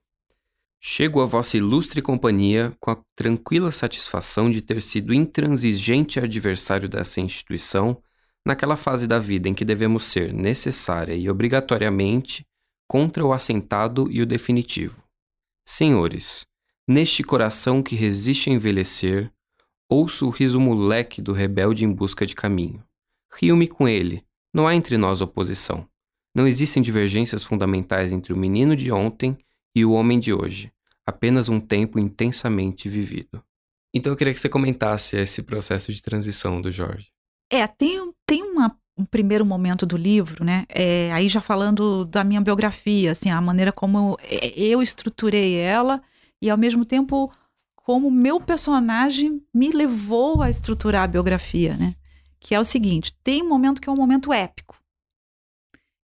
Chego a vossa ilustre companhia com a tranquila satisfação de ter sido intransigente adversário dessa instituição naquela fase da vida em que devemos ser necessária e obrigatoriamente contra o assentado e o definitivo. Senhores, neste coração que resiste a envelhecer, ouço o riso moleque do rebelde em busca de caminho. Rio-me com ele, não há entre nós oposição. Não existem divergências fundamentais entre o menino de ontem e o homem de hoje, apenas um tempo intensamente vivido. Então eu queria que você comentasse esse processo de transição do Jorge. É, tem, uma um primeiro momento do livro, né? É, aí já falando da minha biografia, assim, a maneira como eu estruturei ela e ao mesmo tempo como meu personagem me levou a estruturar a biografia, né? Que é o seguinte: tem um momento que é um momento épico,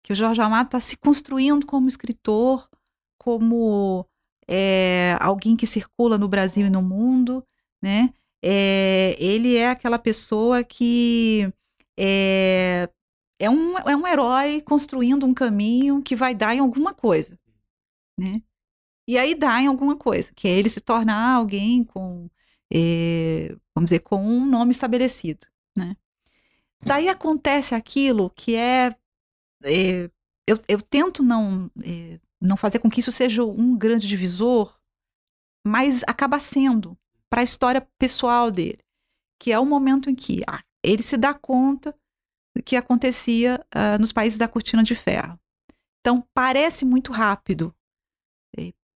que o Jorge Amado está se construindo como escritor, como é, alguém que circula no Brasil e no mundo, né? É, ele é aquela pessoa que é, é, um, é um herói construindo um caminho que vai dar em alguma coisa, né? E aí dá em alguma coisa, que é ele se tornar alguém com, é, vamos dizer, com um nome estabelecido, né? Daí acontece aquilo que é, é eu, eu, tento não, é, não fazer com que isso seja um grande divisor, mas acaba sendo para a história pessoal dele, que é o momento em que ah, ele se dá conta que acontecia uh, nos países da cortina de ferro. Então, parece muito rápido.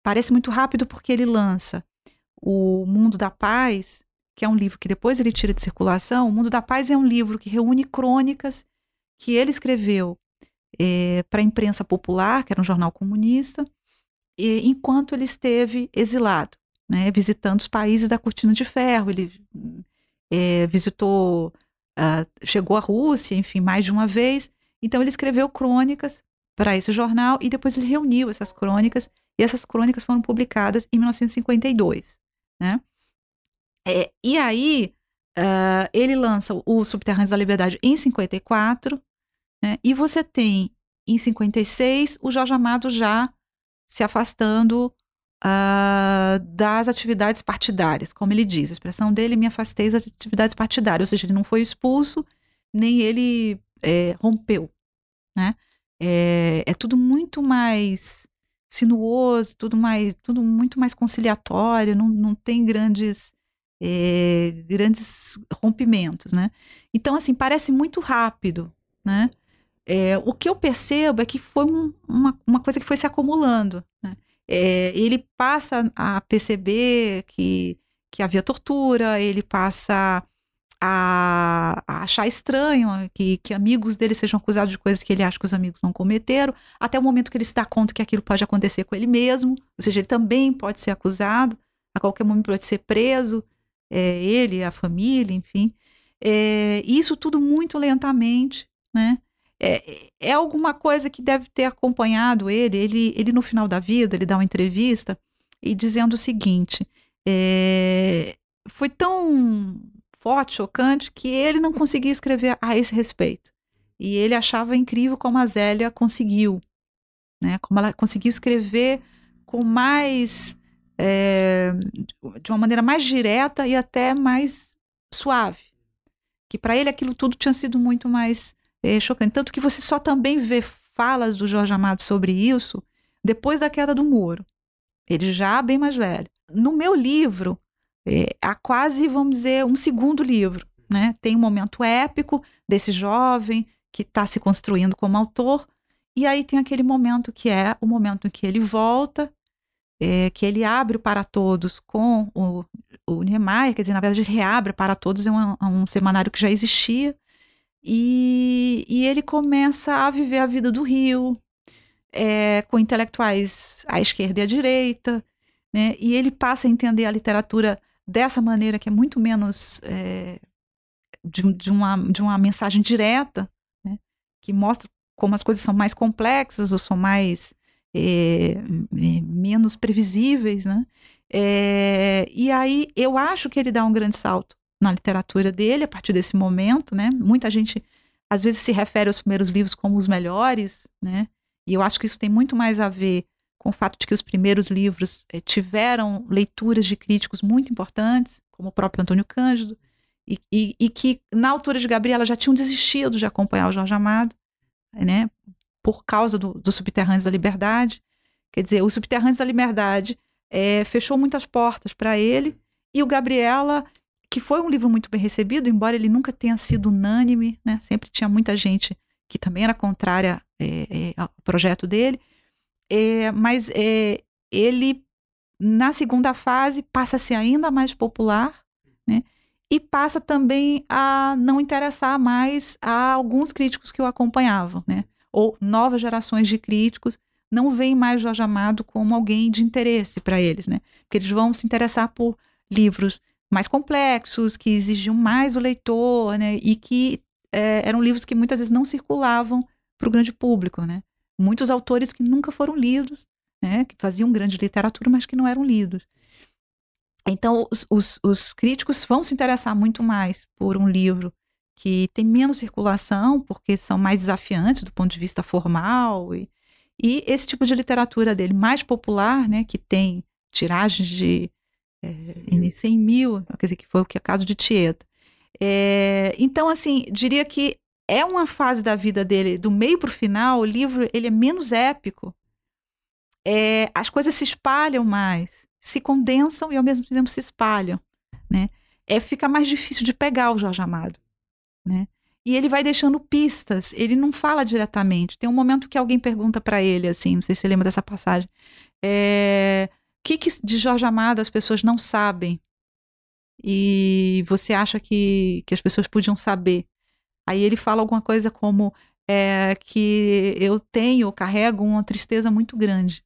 Parece muito rápido porque ele lança O Mundo da Paz, que é um livro que depois ele tira de circulação. O Mundo da Paz é um livro que reúne crônicas que ele escreveu é, para a imprensa popular, que era um jornal comunista, e, enquanto ele esteve exilado, né, visitando os países da cortina de ferro. Ele é, visitou uh, chegou à Rússia, enfim, mais de uma vez. Então ele escreveu crônicas para esse jornal e depois ele reuniu essas crônicas e essas crônicas foram publicadas em 1952, né? É, e aí uh, ele lança o Subterrâneos da Liberdade em 54, né? E você tem em 56 o Jorge Amado já se afastando uh, das atividades partidárias, como ele diz. A expressão dele, me afastei das atividades partidárias, ou seja, ele não foi expulso, nem ele é, rompeu, né? É, é, tudo muito mais sinuoso, tudo mais, tudo muito mais conciliatório, não, não tem grandes é, grandes rompimentos, né? Então, assim, parece muito rápido, né? É, o que eu percebo é que foi um, uma, uma coisa que foi se acumulando, né? É, ele passa a perceber que, que havia tortura, ele passa a, a, achar estranho que, que amigos dele sejam acusados de coisas que ele acha que os amigos não cometeram, até o momento que ele se dá conta que aquilo pode acontecer com ele mesmo, ou seja, ele também pode ser acusado, a qualquer momento pode ser preso, é, ele, a família, enfim. É, isso tudo muito lentamente, né? É, é alguma coisa que deve ter acompanhado ele. Ele, ele no final da vida, ele dá uma entrevista e dizendo o seguinte: é, foi tão forte, chocante, que ele não conseguia escrever a esse respeito. E ele achava incrível como a Zélia conseguiu, né? Como ela conseguiu escrever com mais é, de uma maneira mais direta e até mais suave. Que para ele aquilo tudo tinha sido muito mais é, chocante. Tanto que você só também vê falas do Jorge Amado sobre isso depois da queda do muro. Ele já bem mais velho. No meu livro, é, há quase, vamos dizer, um segundo livro. Né? Tem um momento épico desse jovem que está se construindo como autor, e aí tem aquele momento que é o momento em que ele volta é, que ele abre para todos com o, o Niemeyer, quer dizer, na verdade, ele reabre para todos, é um, um semanário que já existia, e, e, ele começa a viver a vida do Rio, é, com intelectuais à esquerda e à direita, né, e ele passa a entender a literatura dessa maneira que é muito menos é, de, de, uma, de uma mensagem direta, né, que mostra como as coisas são mais complexas ou são mais é, menos previsíveis, né? E aí eu acho que ele dá um grande salto na literatura dele a partir desse momento, né? Muita gente às vezes se refere aos primeiros livros como os melhores, né? E eu acho que isso tem muito mais a ver com o fato de que os primeiros livros é, tiveram leituras de críticos muito importantes, como o próprio Antônio Cândido, e, e, e, que na altura de Gabriela já tinham desistido de acompanhar o Jorge Amado, né? por causa do, do Subterrâneos da Liberdade. Quer dizer, o Subterrâneos da Liberdade é, fechou muitas portas para ele, e o Gabriela, que foi um livro muito bem recebido, embora ele nunca tenha sido unânime, né? sempre tinha muita gente que também era contrária é, é, ao projeto dele, é, mas é, ele, na segunda fase, passa a ser ainda mais popular, né? e passa também a não interessar mais a alguns críticos que o acompanhavam, né? ou novas gerações de críticos não veem mais Jorge Amado como alguém de interesse para eles, né? Porque eles vão se interessar por livros mais complexos, que exigiam mais o leitor, né? E que é, eram livros que muitas vezes não circulavam para o grande público, né? Muitos autores que nunca foram lidos, né? Que faziam grande literatura, mas que não eram lidos. Então, os, os, os críticos vão se interessar muito mais por um livro que tem menos circulação, porque são mais desafiantes do ponto de vista formal. E, e esse tipo de literatura dele, mais popular, né, que tem tiragens de é, 100 mil, quer dizer, que foi o que é o caso de Tieta. É, então, assim, diria que é uma fase da vida dele, do meio para o final, o livro ele é menos épico. É, as coisas se espalham mais, se condensam e ao mesmo tempo se espalham. Né? É, fica mais difícil de pegar o Jorge Amado né? E ele vai deixando pistas, ele não fala diretamente. Tem um momento que alguém pergunta para ele, assim, não sei se você lembra dessa passagem. É, que, que de Jorge Amado as pessoas não sabem? E você acha que, que as pessoas podiam saber? Aí ele fala alguma coisa como é, que eu tenho, carrego uma tristeza muito grande,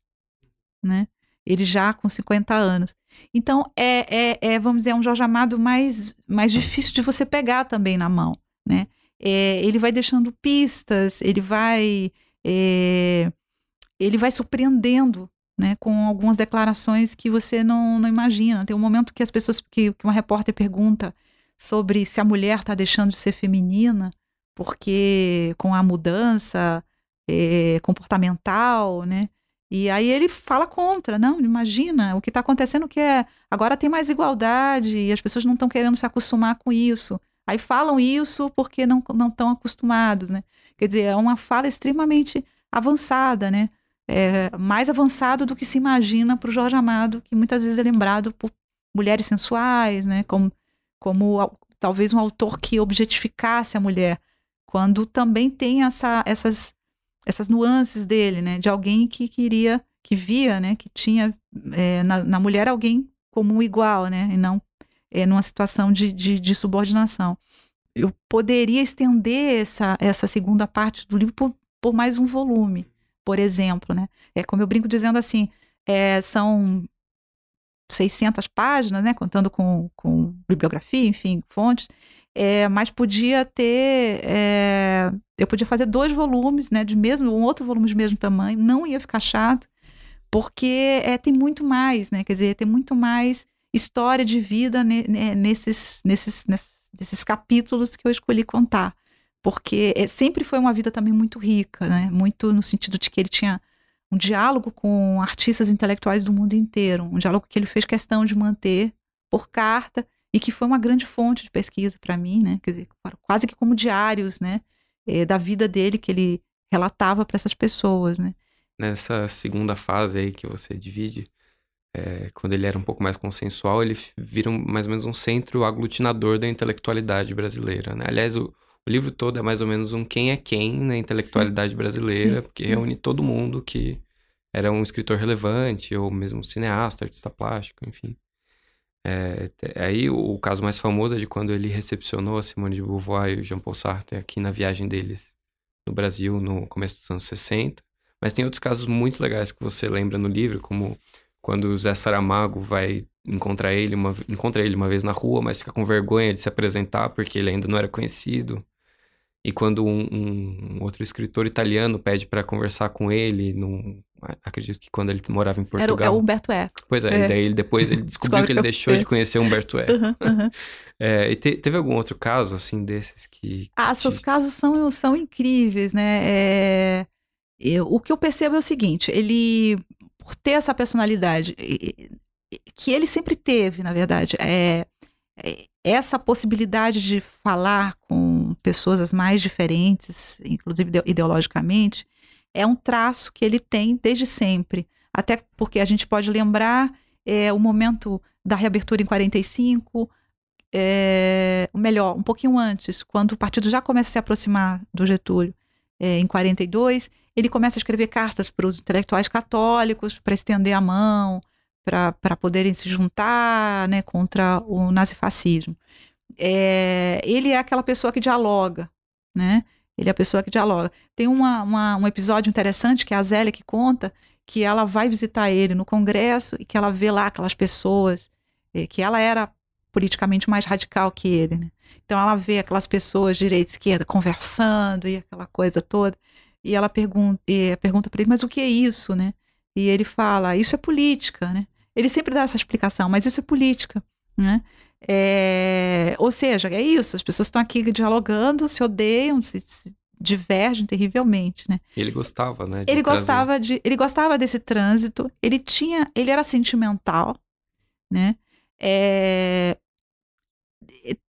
né? Ele já com 50 anos. Então, é, é, é, vamos dizer, é um Jorge Amado mais, mais difícil de você pegar também na mão né? É, ele vai deixando pistas, ele vai é, ele vai surpreendendo, né? Com algumas declarações que você não, não imagina. Tem um momento que as pessoas que, que uma repórter pergunta sobre se a mulher está deixando de ser feminina porque com a mudança é, comportamental, né? E aí ele fala contra, não, imagina, o que está acontecendo que é, agora tem mais igualdade e as pessoas não estão querendo se acostumar com isso. Aí falam isso porque não estão acostumados, né? Quer dizer, é uma fala extremamente avançada, né? É, mais avançado do que se imagina para o Jorge Amado, que muitas vezes é lembrado por mulheres sensuais, né? Como, como talvez um autor que objetificasse a mulher, quando também tem essa, essas, essas nuances dele, né? De alguém que queria, que via, né? Que tinha é, na, na, mulher alguém como um igual, né? E não é, numa situação de, de, de subordinação. Eu poderia estender essa, essa segunda parte do livro por, por mais um volume, por exemplo, né? É como eu brinco dizendo assim, é, são 600 páginas, né, contando com, com bibliografia, enfim, fontes, é, mas podia ter, é, eu podia fazer dois volumes, né, de mesmo, um outro volume de mesmo tamanho, não ia ficar chato, porque é, tem muito mais, né, quer dizer, tem muito mais história de vida ne, ne, nesses, nesses, nesses, nesses capítulos que eu escolhi contar, porque é, sempre foi uma vida também muito rica, né, muito no sentido de que ele tinha um diálogo com artistas intelectuais do mundo inteiro, um diálogo que ele fez questão de manter por carta e que foi uma grande fonte de pesquisa para mim, né? Quer dizer, quase que como diários, né? Eh, da vida dele que ele relatava para essas pessoas, né? Nessa segunda fase aí que você divide, é, quando ele era um pouco mais consensual, ele vira um, mais ou menos um centro aglutinador da intelectualidade brasileira, né? Aliás, o, o livro todo é mais ou menos um quem é quem na intelectualidade Sim. brasileira, Sim. porque reúne todo mundo que era um escritor relevante, ou mesmo cineasta, artista plástico, enfim. É, aí o, caso mais famoso é de quando ele recepcionou a Simone de Beauvoir e o Jean-Paul Sartre aqui na viagem deles no Brasil no começo dos anos 60. Mas tem outros casos muito legais que você lembra no livro, como quando o Zé Saramago vai encontrar ele uma, encontra ele uma vez na rua, mas fica com vergonha de se apresentar porque ele ainda não era conhecido. E quando um, um outro escritor italiano pede para conversar com ele, num, acredito que quando ele morava em Portugal. Era o, é o Humberto Eco. Pois é, é. e daí ele, depois ele descobriu que ele deixou de conhecer Humberto Eco. Uhum, uhum. É, e te, teve algum outro caso, assim, desses que... Ah, seus casos são, são incríveis, né? É, eu, o que eu percebo é o seguinte, ele, por ter essa personalidade, que ele sempre teve, na verdade, é, é essa possibilidade de falar com pessoas as mais diferentes, inclusive ideologicamente, é um traço que ele tem desde sempre. Até porque a gente pode lembrar é, o momento da reabertura em 45, é, melhor, um pouquinho antes, quando o partido já começa a se aproximar do Getúlio, é, em 42, ele começa a escrever cartas para os intelectuais católicos para estender a mão, para poderem se juntar né, contra o nazifascismo. É, ele é aquela pessoa que dialoga, né? Ele é a pessoa que dialoga. Tem uma, uma, um episódio interessante que é a Zélia que conta que ela vai visitar ele no Congresso e que ela vê lá aquelas pessoas, que ela era politicamente mais radical que ele. Né? Então ela vê aquelas pessoas direita e esquerda conversando e aquela coisa toda. E ela pergunta, pergunta para ele, mas o que é isso, né? E ele fala, isso é política, né? Ele sempre dá essa explicação, mas isso é política, né? É, ou seja, é isso, as pessoas estão aqui dialogando, se odeiam, se, se divergem terrivelmente, né? Ele gostava, né? ele gostava de, ele gostava desse trânsito. Ele tinha, ele era sentimental, né? É,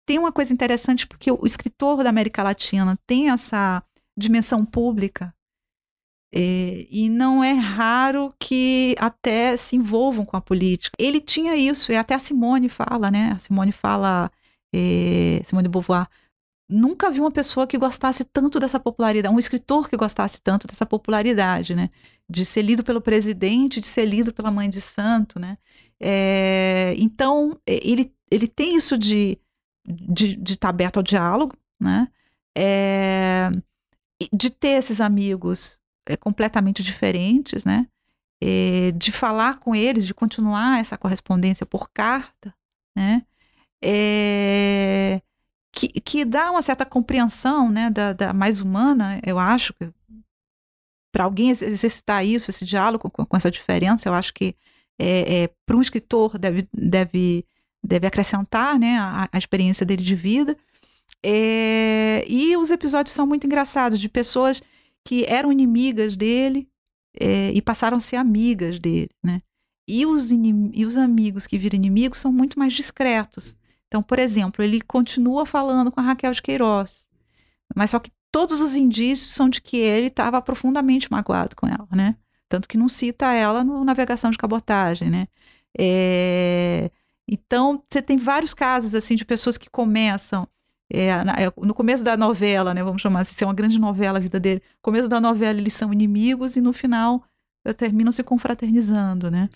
tem uma coisa interessante porque o escritor da América Latina tem essa dimensão pública é, e não é raro que até se envolvam com a política. Ele tinha isso, e até a Simone fala, né? A Simone fala, é, Simone de Beauvoir, nunca vi uma pessoa que gostasse tanto dessa popularidade, um escritor que gostasse tanto dessa popularidade, né? De ser lido pelo presidente, de ser lido pela mãe de santo, né? É, então, ele, ele tem isso de estar de, de tá aberto ao diálogo, né? É, de ter esses amigos é, completamente diferentes, né? É, de falar com eles, de continuar essa correspondência por carta, né? É, que, que dá uma certa compreensão, né, da, da mais humana, eu acho, para alguém exercitar isso, esse diálogo com, com, essa diferença, eu acho que é, é para um escritor deve, deve, deve acrescentar, né, a, a experiência dele de vida. É, e os episódios são muito engraçados, de pessoas que eram inimigas dele é, e passaram a ser amigas dele, né? E os, e os amigos que viram inimigos são muito mais discretos. Então, por exemplo, ele continua falando com a Raquel de Queiroz, mas só que todos os indícios são de que ele estava profundamente magoado com ela, né? Tanto que não cita ela no Navegação de Cabotagem, né? É... Então, você tem vários casos, assim, de pessoas que começam é, na, é, no começo da novela, né, vamos chamar assim, é uma grande novela a vida dele. No começo da novela eles são inimigos e no final eh, terminam se confraternizando, né?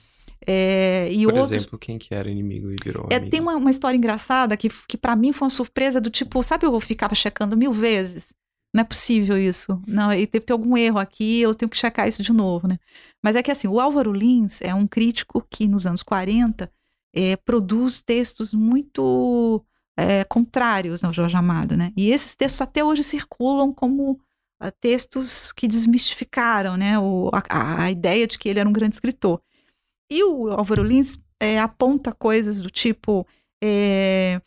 É, e Por outros... exemplo, quem que era inimigo e virou é, Tem uma, uma, história engraçada que, que para mim foi uma surpresa do tipo, sabe, eu ficava checando mil vezes. Não é possível isso. Não, e ter algum erro aqui, eu tenho que checar isso de novo, né? Mas é que assim, o Álvaro Lins é um crítico que nos anos 40 é, produz textos muito é, contrários ao Jorge Amado, né? E esses textos até hoje circulam como uh, textos que desmistificaram, né, o, a, a, ideia de que ele era um grande escritor. E o Álvaro Lins é, aponta coisas do tipo é,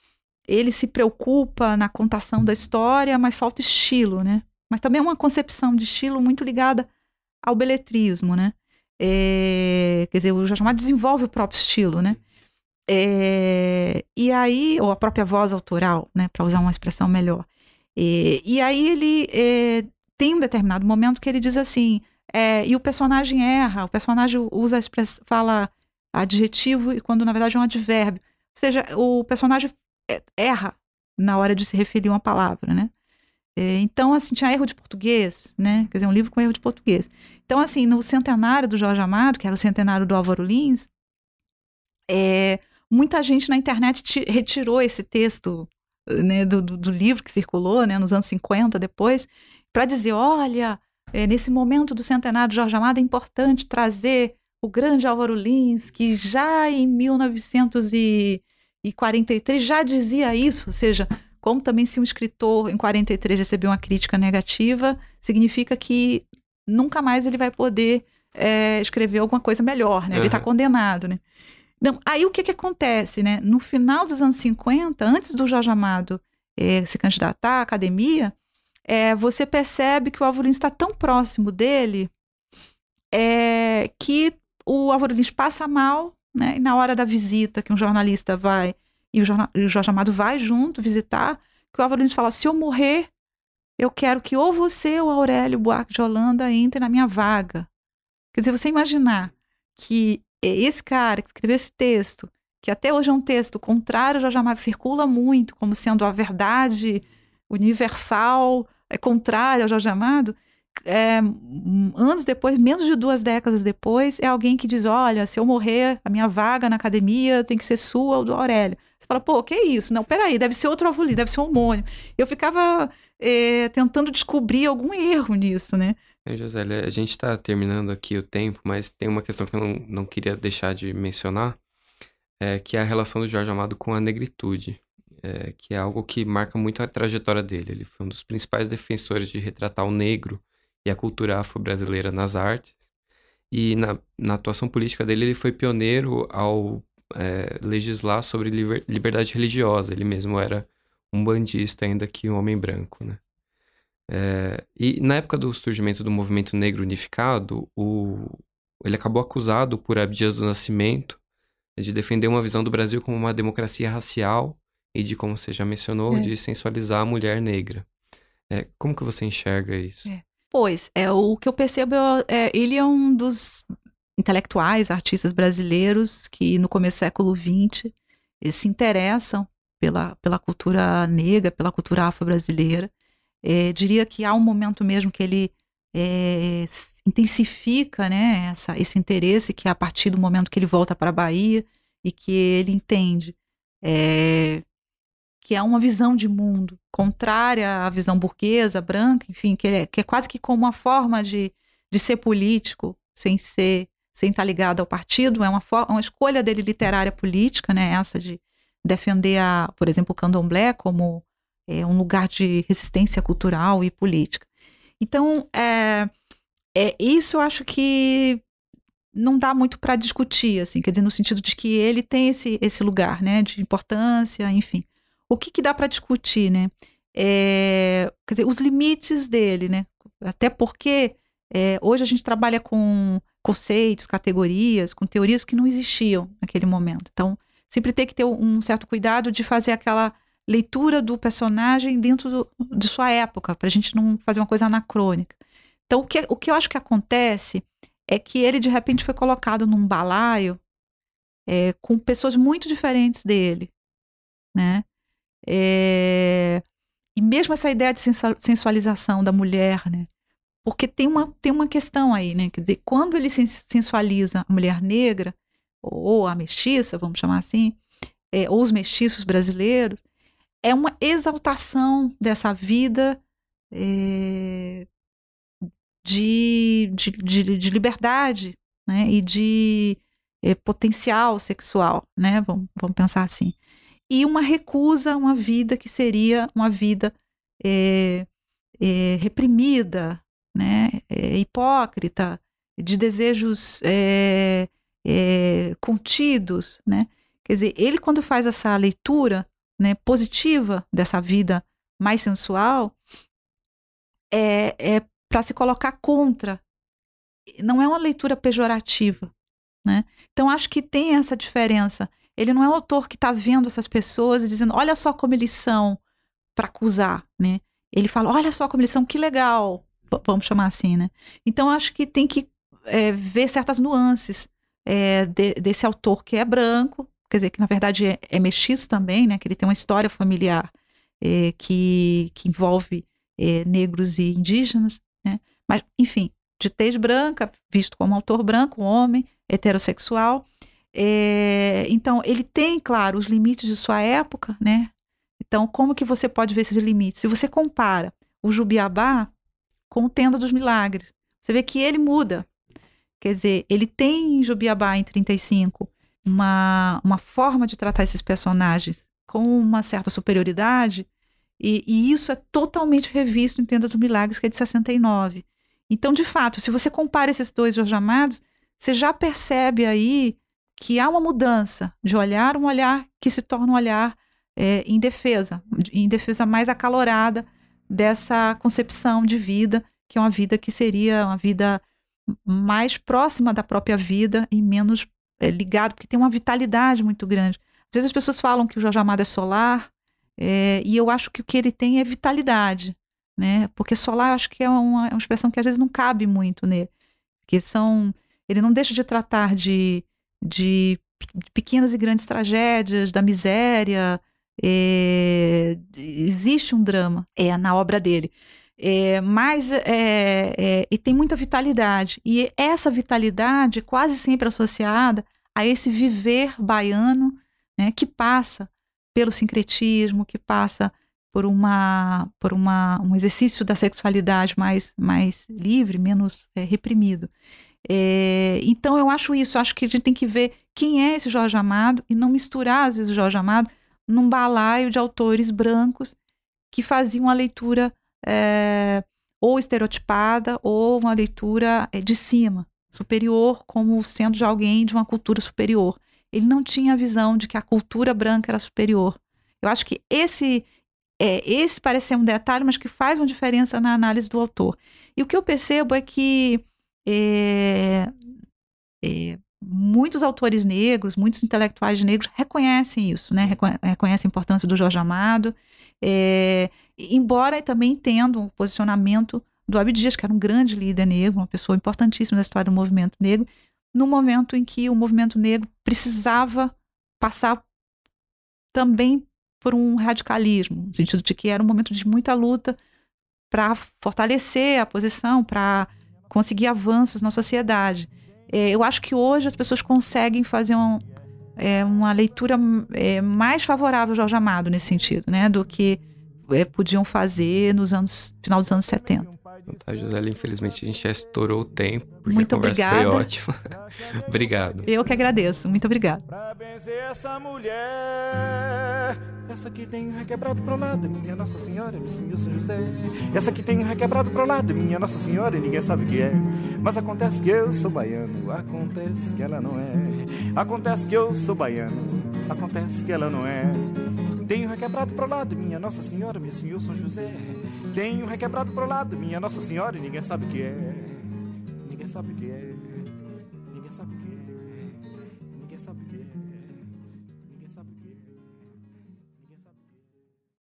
ele se preocupa na contação da história, mas falta estilo, né? Mas também é uma concepção de estilo muito ligada ao beletrismo, né? É, quer dizer, o Jorge Amado desenvolve o próprio estilo, né? É, e aí, ou a própria voz autoral, né, para usar uma expressão melhor. É, e aí ele é, tem um determinado momento que ele diz assim, é, e o personagem erra, o personagem usa express, fala adjetivo e quando na verdade é um advérbio. Ou seja, o personagem é, erra na hora de se referir a uma palavra, né? É, então, assim, tinha erro de português, né? Quer dizer, um livro com erro de português. Então, assim, no centenário do Jorge Amado, que era o centenário do Álvaro Lins, é, muita gente na internet retirou esse texto né, do, do, do, livro que circulou né, nos anos 50 depois, para dizer: olha, é, nesse momento do centenário de Jorge Amado é importante trazer o grande Álvaro Lins, que já em 1943 já dizia isso, ou seja, como também se um escritor em 43 recebeu uma crítica negativa, significa que nunca mais ele vai poder é, escrever alguma coisa melhor, né? Uhum. Ele está condenado, né? Não, aí o que, que acontece, né? No final dos anos 50, antes do Jorge Amado é, se candidatar à academia, é, você percebe que o Lins está tão próximo dele é, que o Lins passa mal, né? E na hora da visita, que um jornalista vai e o, e o Jorge Amado vai junto visitar, que o Lins fala: se eu morrer, eu quero que ou você ou Aurélio Buarque de Holanda entre na minha vaga. Quer dizer, você imaginar que esse cara que escreveu esse texto, que até hoje é um texto contrário Jorge Amado, circula muito como sendo a verdade universal, é contrária ao Jorge Amado, é, anos depois, menos de duas décadas depois, é alguém que diz: olha, se eu morrer, a minha vaga na academia tem que ser sua ou do Aurélio. Você fala, pô, que isso? Não, peraí, deve ser outro Avuli, deve ser um homônimo. Eu ficava é, tentando descobrir algum erro nisso, né? É, José, a gente está terminando aqui o tempo, mas tem uma questão que eu não, não queria deixar de mencionar, é, que é a relação do Jorge Amado com a negritude, é, que é algo que marca muito a trajetória dele. Ele foi um dos principais defensores de retratar o negro e a cultura afro-brasileira nas artes, e na, na, atuação política dele ele foi pioneiro ao é, legislar sobre liber, liberdade religiosa. Ele mesmo era um bandista ainda que um homem branco, né? É, e na época do surgimento do movimento negro unificado, o, ele acabou acusado por Abdias do Nascimento de defender uma visão do Brasil como uma democracia racial e de, como você já mencionou, é. de sensualizar a mulher negra. É, como que você enxerga isso? É. Pois, é, o que eu percebo, é, ele é um dos intelectuais, artistas brasileiros que no começo do século XX se interessam pela, pela cultura negra, pela cultura afro-brasileira. É, diria que há um momento mesmo que ele é, intensifica né, essa, esse interesse, que é a partir do momento que ele volta para a Bahia e que ele entende é, que é uma visão de mundo contrária à visão burguesa, branca, enfim, que é, que é quase que como uma forma de, de ser político, sem ser sem estar ligado ao partido, é uma, uma escolha dele literária política, né, essa de defender, a, por exemplo, o candomblé como é, um lugar de resistência cultural e política. Então, é, é, isso eu acho que não dá muito para discutir, assim, quer dizer, no sentido de que ele tem esse, esse lugar, né, de importância, enfim. O que, que dá para discutir, né? É, quer dizer, os limites dele, né? Até porque é, hoje a gente trabalha com conceitos, categorias, com teorias que não existiam naquele momento. Então, sempre tem que ter um certo cuidado de fazer aquela leitura do personagem dentro do, de sua época, para a gente não fazer uma coisa anacrônica. Então, o que, o que eu acho que acontece é que ele, de repente, foi colocado num balaio é, com pessoas muito diferentes dele, né? É, e mesmo essa ideia de sensualização da mulher, né? Porque tem uma, tem uma questão aí, né? Quer dizer, quando ele sensualiza a mulher negra, ou a mestiça, vamos chamar assim, é, ou os mestiços brasileiros, é uma exaltação dessa vida é, de, de, de, de, liberdade né, e de é, potencial sexual, né, vamos, vamos pensar assim. E uma recusa a uma vida que seria uma vida é, reprimida, né, hipócrita, de desejos contidos, né? Quer dizer, ele quando faz essa leitura né, positiva dessa vida mais sensual, é, é para se colocar contra. Não é uma leitura pejorativa. Né? Então, acho que tem essa diferença. Ele não é um autor que está vendo essas pessoas e dizendo, olha só como eles são, para acusar. Né? Ele fala, olha só como eles são, que legal. Vamos chamar assim, né? Então, acho que tem que é, ver certas nuances é, de, desse autor que é branco, quer dizer, que na verdade é, é mestiço também, né? Que ele tem uma história familiar é, que, que envolve é, negros e indígenas, né? Mas, enfim, de tez branca, visto como autor branco, homem, heterossexual. É, então, ele tem, claro, os limites de sua época, né? Então, como que você pode ver esses limites? Se você compara o Jubiabá com o Tenda dos Milagres, você vê que ele muda. Quer dizer, ele tem em Jubiabá, em 35, uma, uma forma de tratar esses personagens com uma certa superioridade, e, e isso é totalmente revisto em Tenda dos Milagres, que é de 69. Então, de fato, se você compara esses dois Jorge Amados, você já percebe aí que há uma mudança de olhar, um olhar que se torna um olhar é, em defesa, em defesa mais acalorada dessa concepção de vida, que é uma vida que seria uma vida mais próxima da própria vida e menos é, ligado, porque tem uma vitalidade muito grande. Às vezes as pessoas falam que o Jorge Amado é solar, é, e eu acho que o que ele tem é vitalidade, né? Porque solar eu acho que é uma, é uma expressão que às vezes não cabe muito nele. Porque são. Ele não deixa de tratar de, de pequenas e grandes tragédias, da miséria. É, existe um drama é, na obra dele. É, mas é, é, e tem muita vitalidade. E essa vitalidade quase sempre associada a esse viver baiano né, que passa pelo sincretismo, que passa por, uma, por uma, um exercício da sexualidade mais, mais livre, menos é, reprimido. É, então eu acho isso, acho que a gente tem que ver quem é esse Jorge Amado e não misturar, às vezes, o Jorge Amado num balaio de autores brancos que faziam a leitura é, ou estereotipada ou uma leitura é, de cima, superior, como sendo de alguém de uma cultura superior. Ele não tinha a visão de que a cultura branca era superior. Eu acho que esse é, esse parece ser um detalhe, mas que faz uma diferença na análise do autor. E o que eu percebo é que é, é, muitos autores negros, muitos intelectuais negros reconhecem isso, né? reconhecem a importância do Jorge Amado, é, embora também tendo um posicionamento do Abdias, que era um grande líder negro, uma pessoa importantíssima na história do movimento negro, no momento em que o movimento negro precisava passar também por um radicalismo, no sentido de que era um momento de muita luta para fortalecer a posição, para conseguir avanços na sociedade. É, eu acho que hoje as pessoas conseguem fazer um, é, uma leitura é, mais favorável ao Jorge Amado nesse sentido, né, do que é, podiam fazer nos anos final dos anos 70. Tá, José, infelizmente a gente já estourou o tempo, porque Muito a conversa obrigada. foi ótima. Obrigado. Eu que agradeço. Muito obrigado. Pra benzer essa mulher, essa que tem um requebrado pro lado, minha Nossa Senhora, meu Senhor São José. Essa que tem um requebrado pro lado, minha Nossa Senhora, e ninguém sabe o que é. Mas acontece que eu sou baiano, acontece que ela não é. Acontece que eu sou baiano, acontece que ela não é. Tenho requebrado pro lado, minha Nossa Senhora, meu Senhor São José. Tenho requebrado pro lado, minha Nossa Senhora, e ninguém sabe o que é. Ninguém sabe o que é. Ninguém sabe o que é.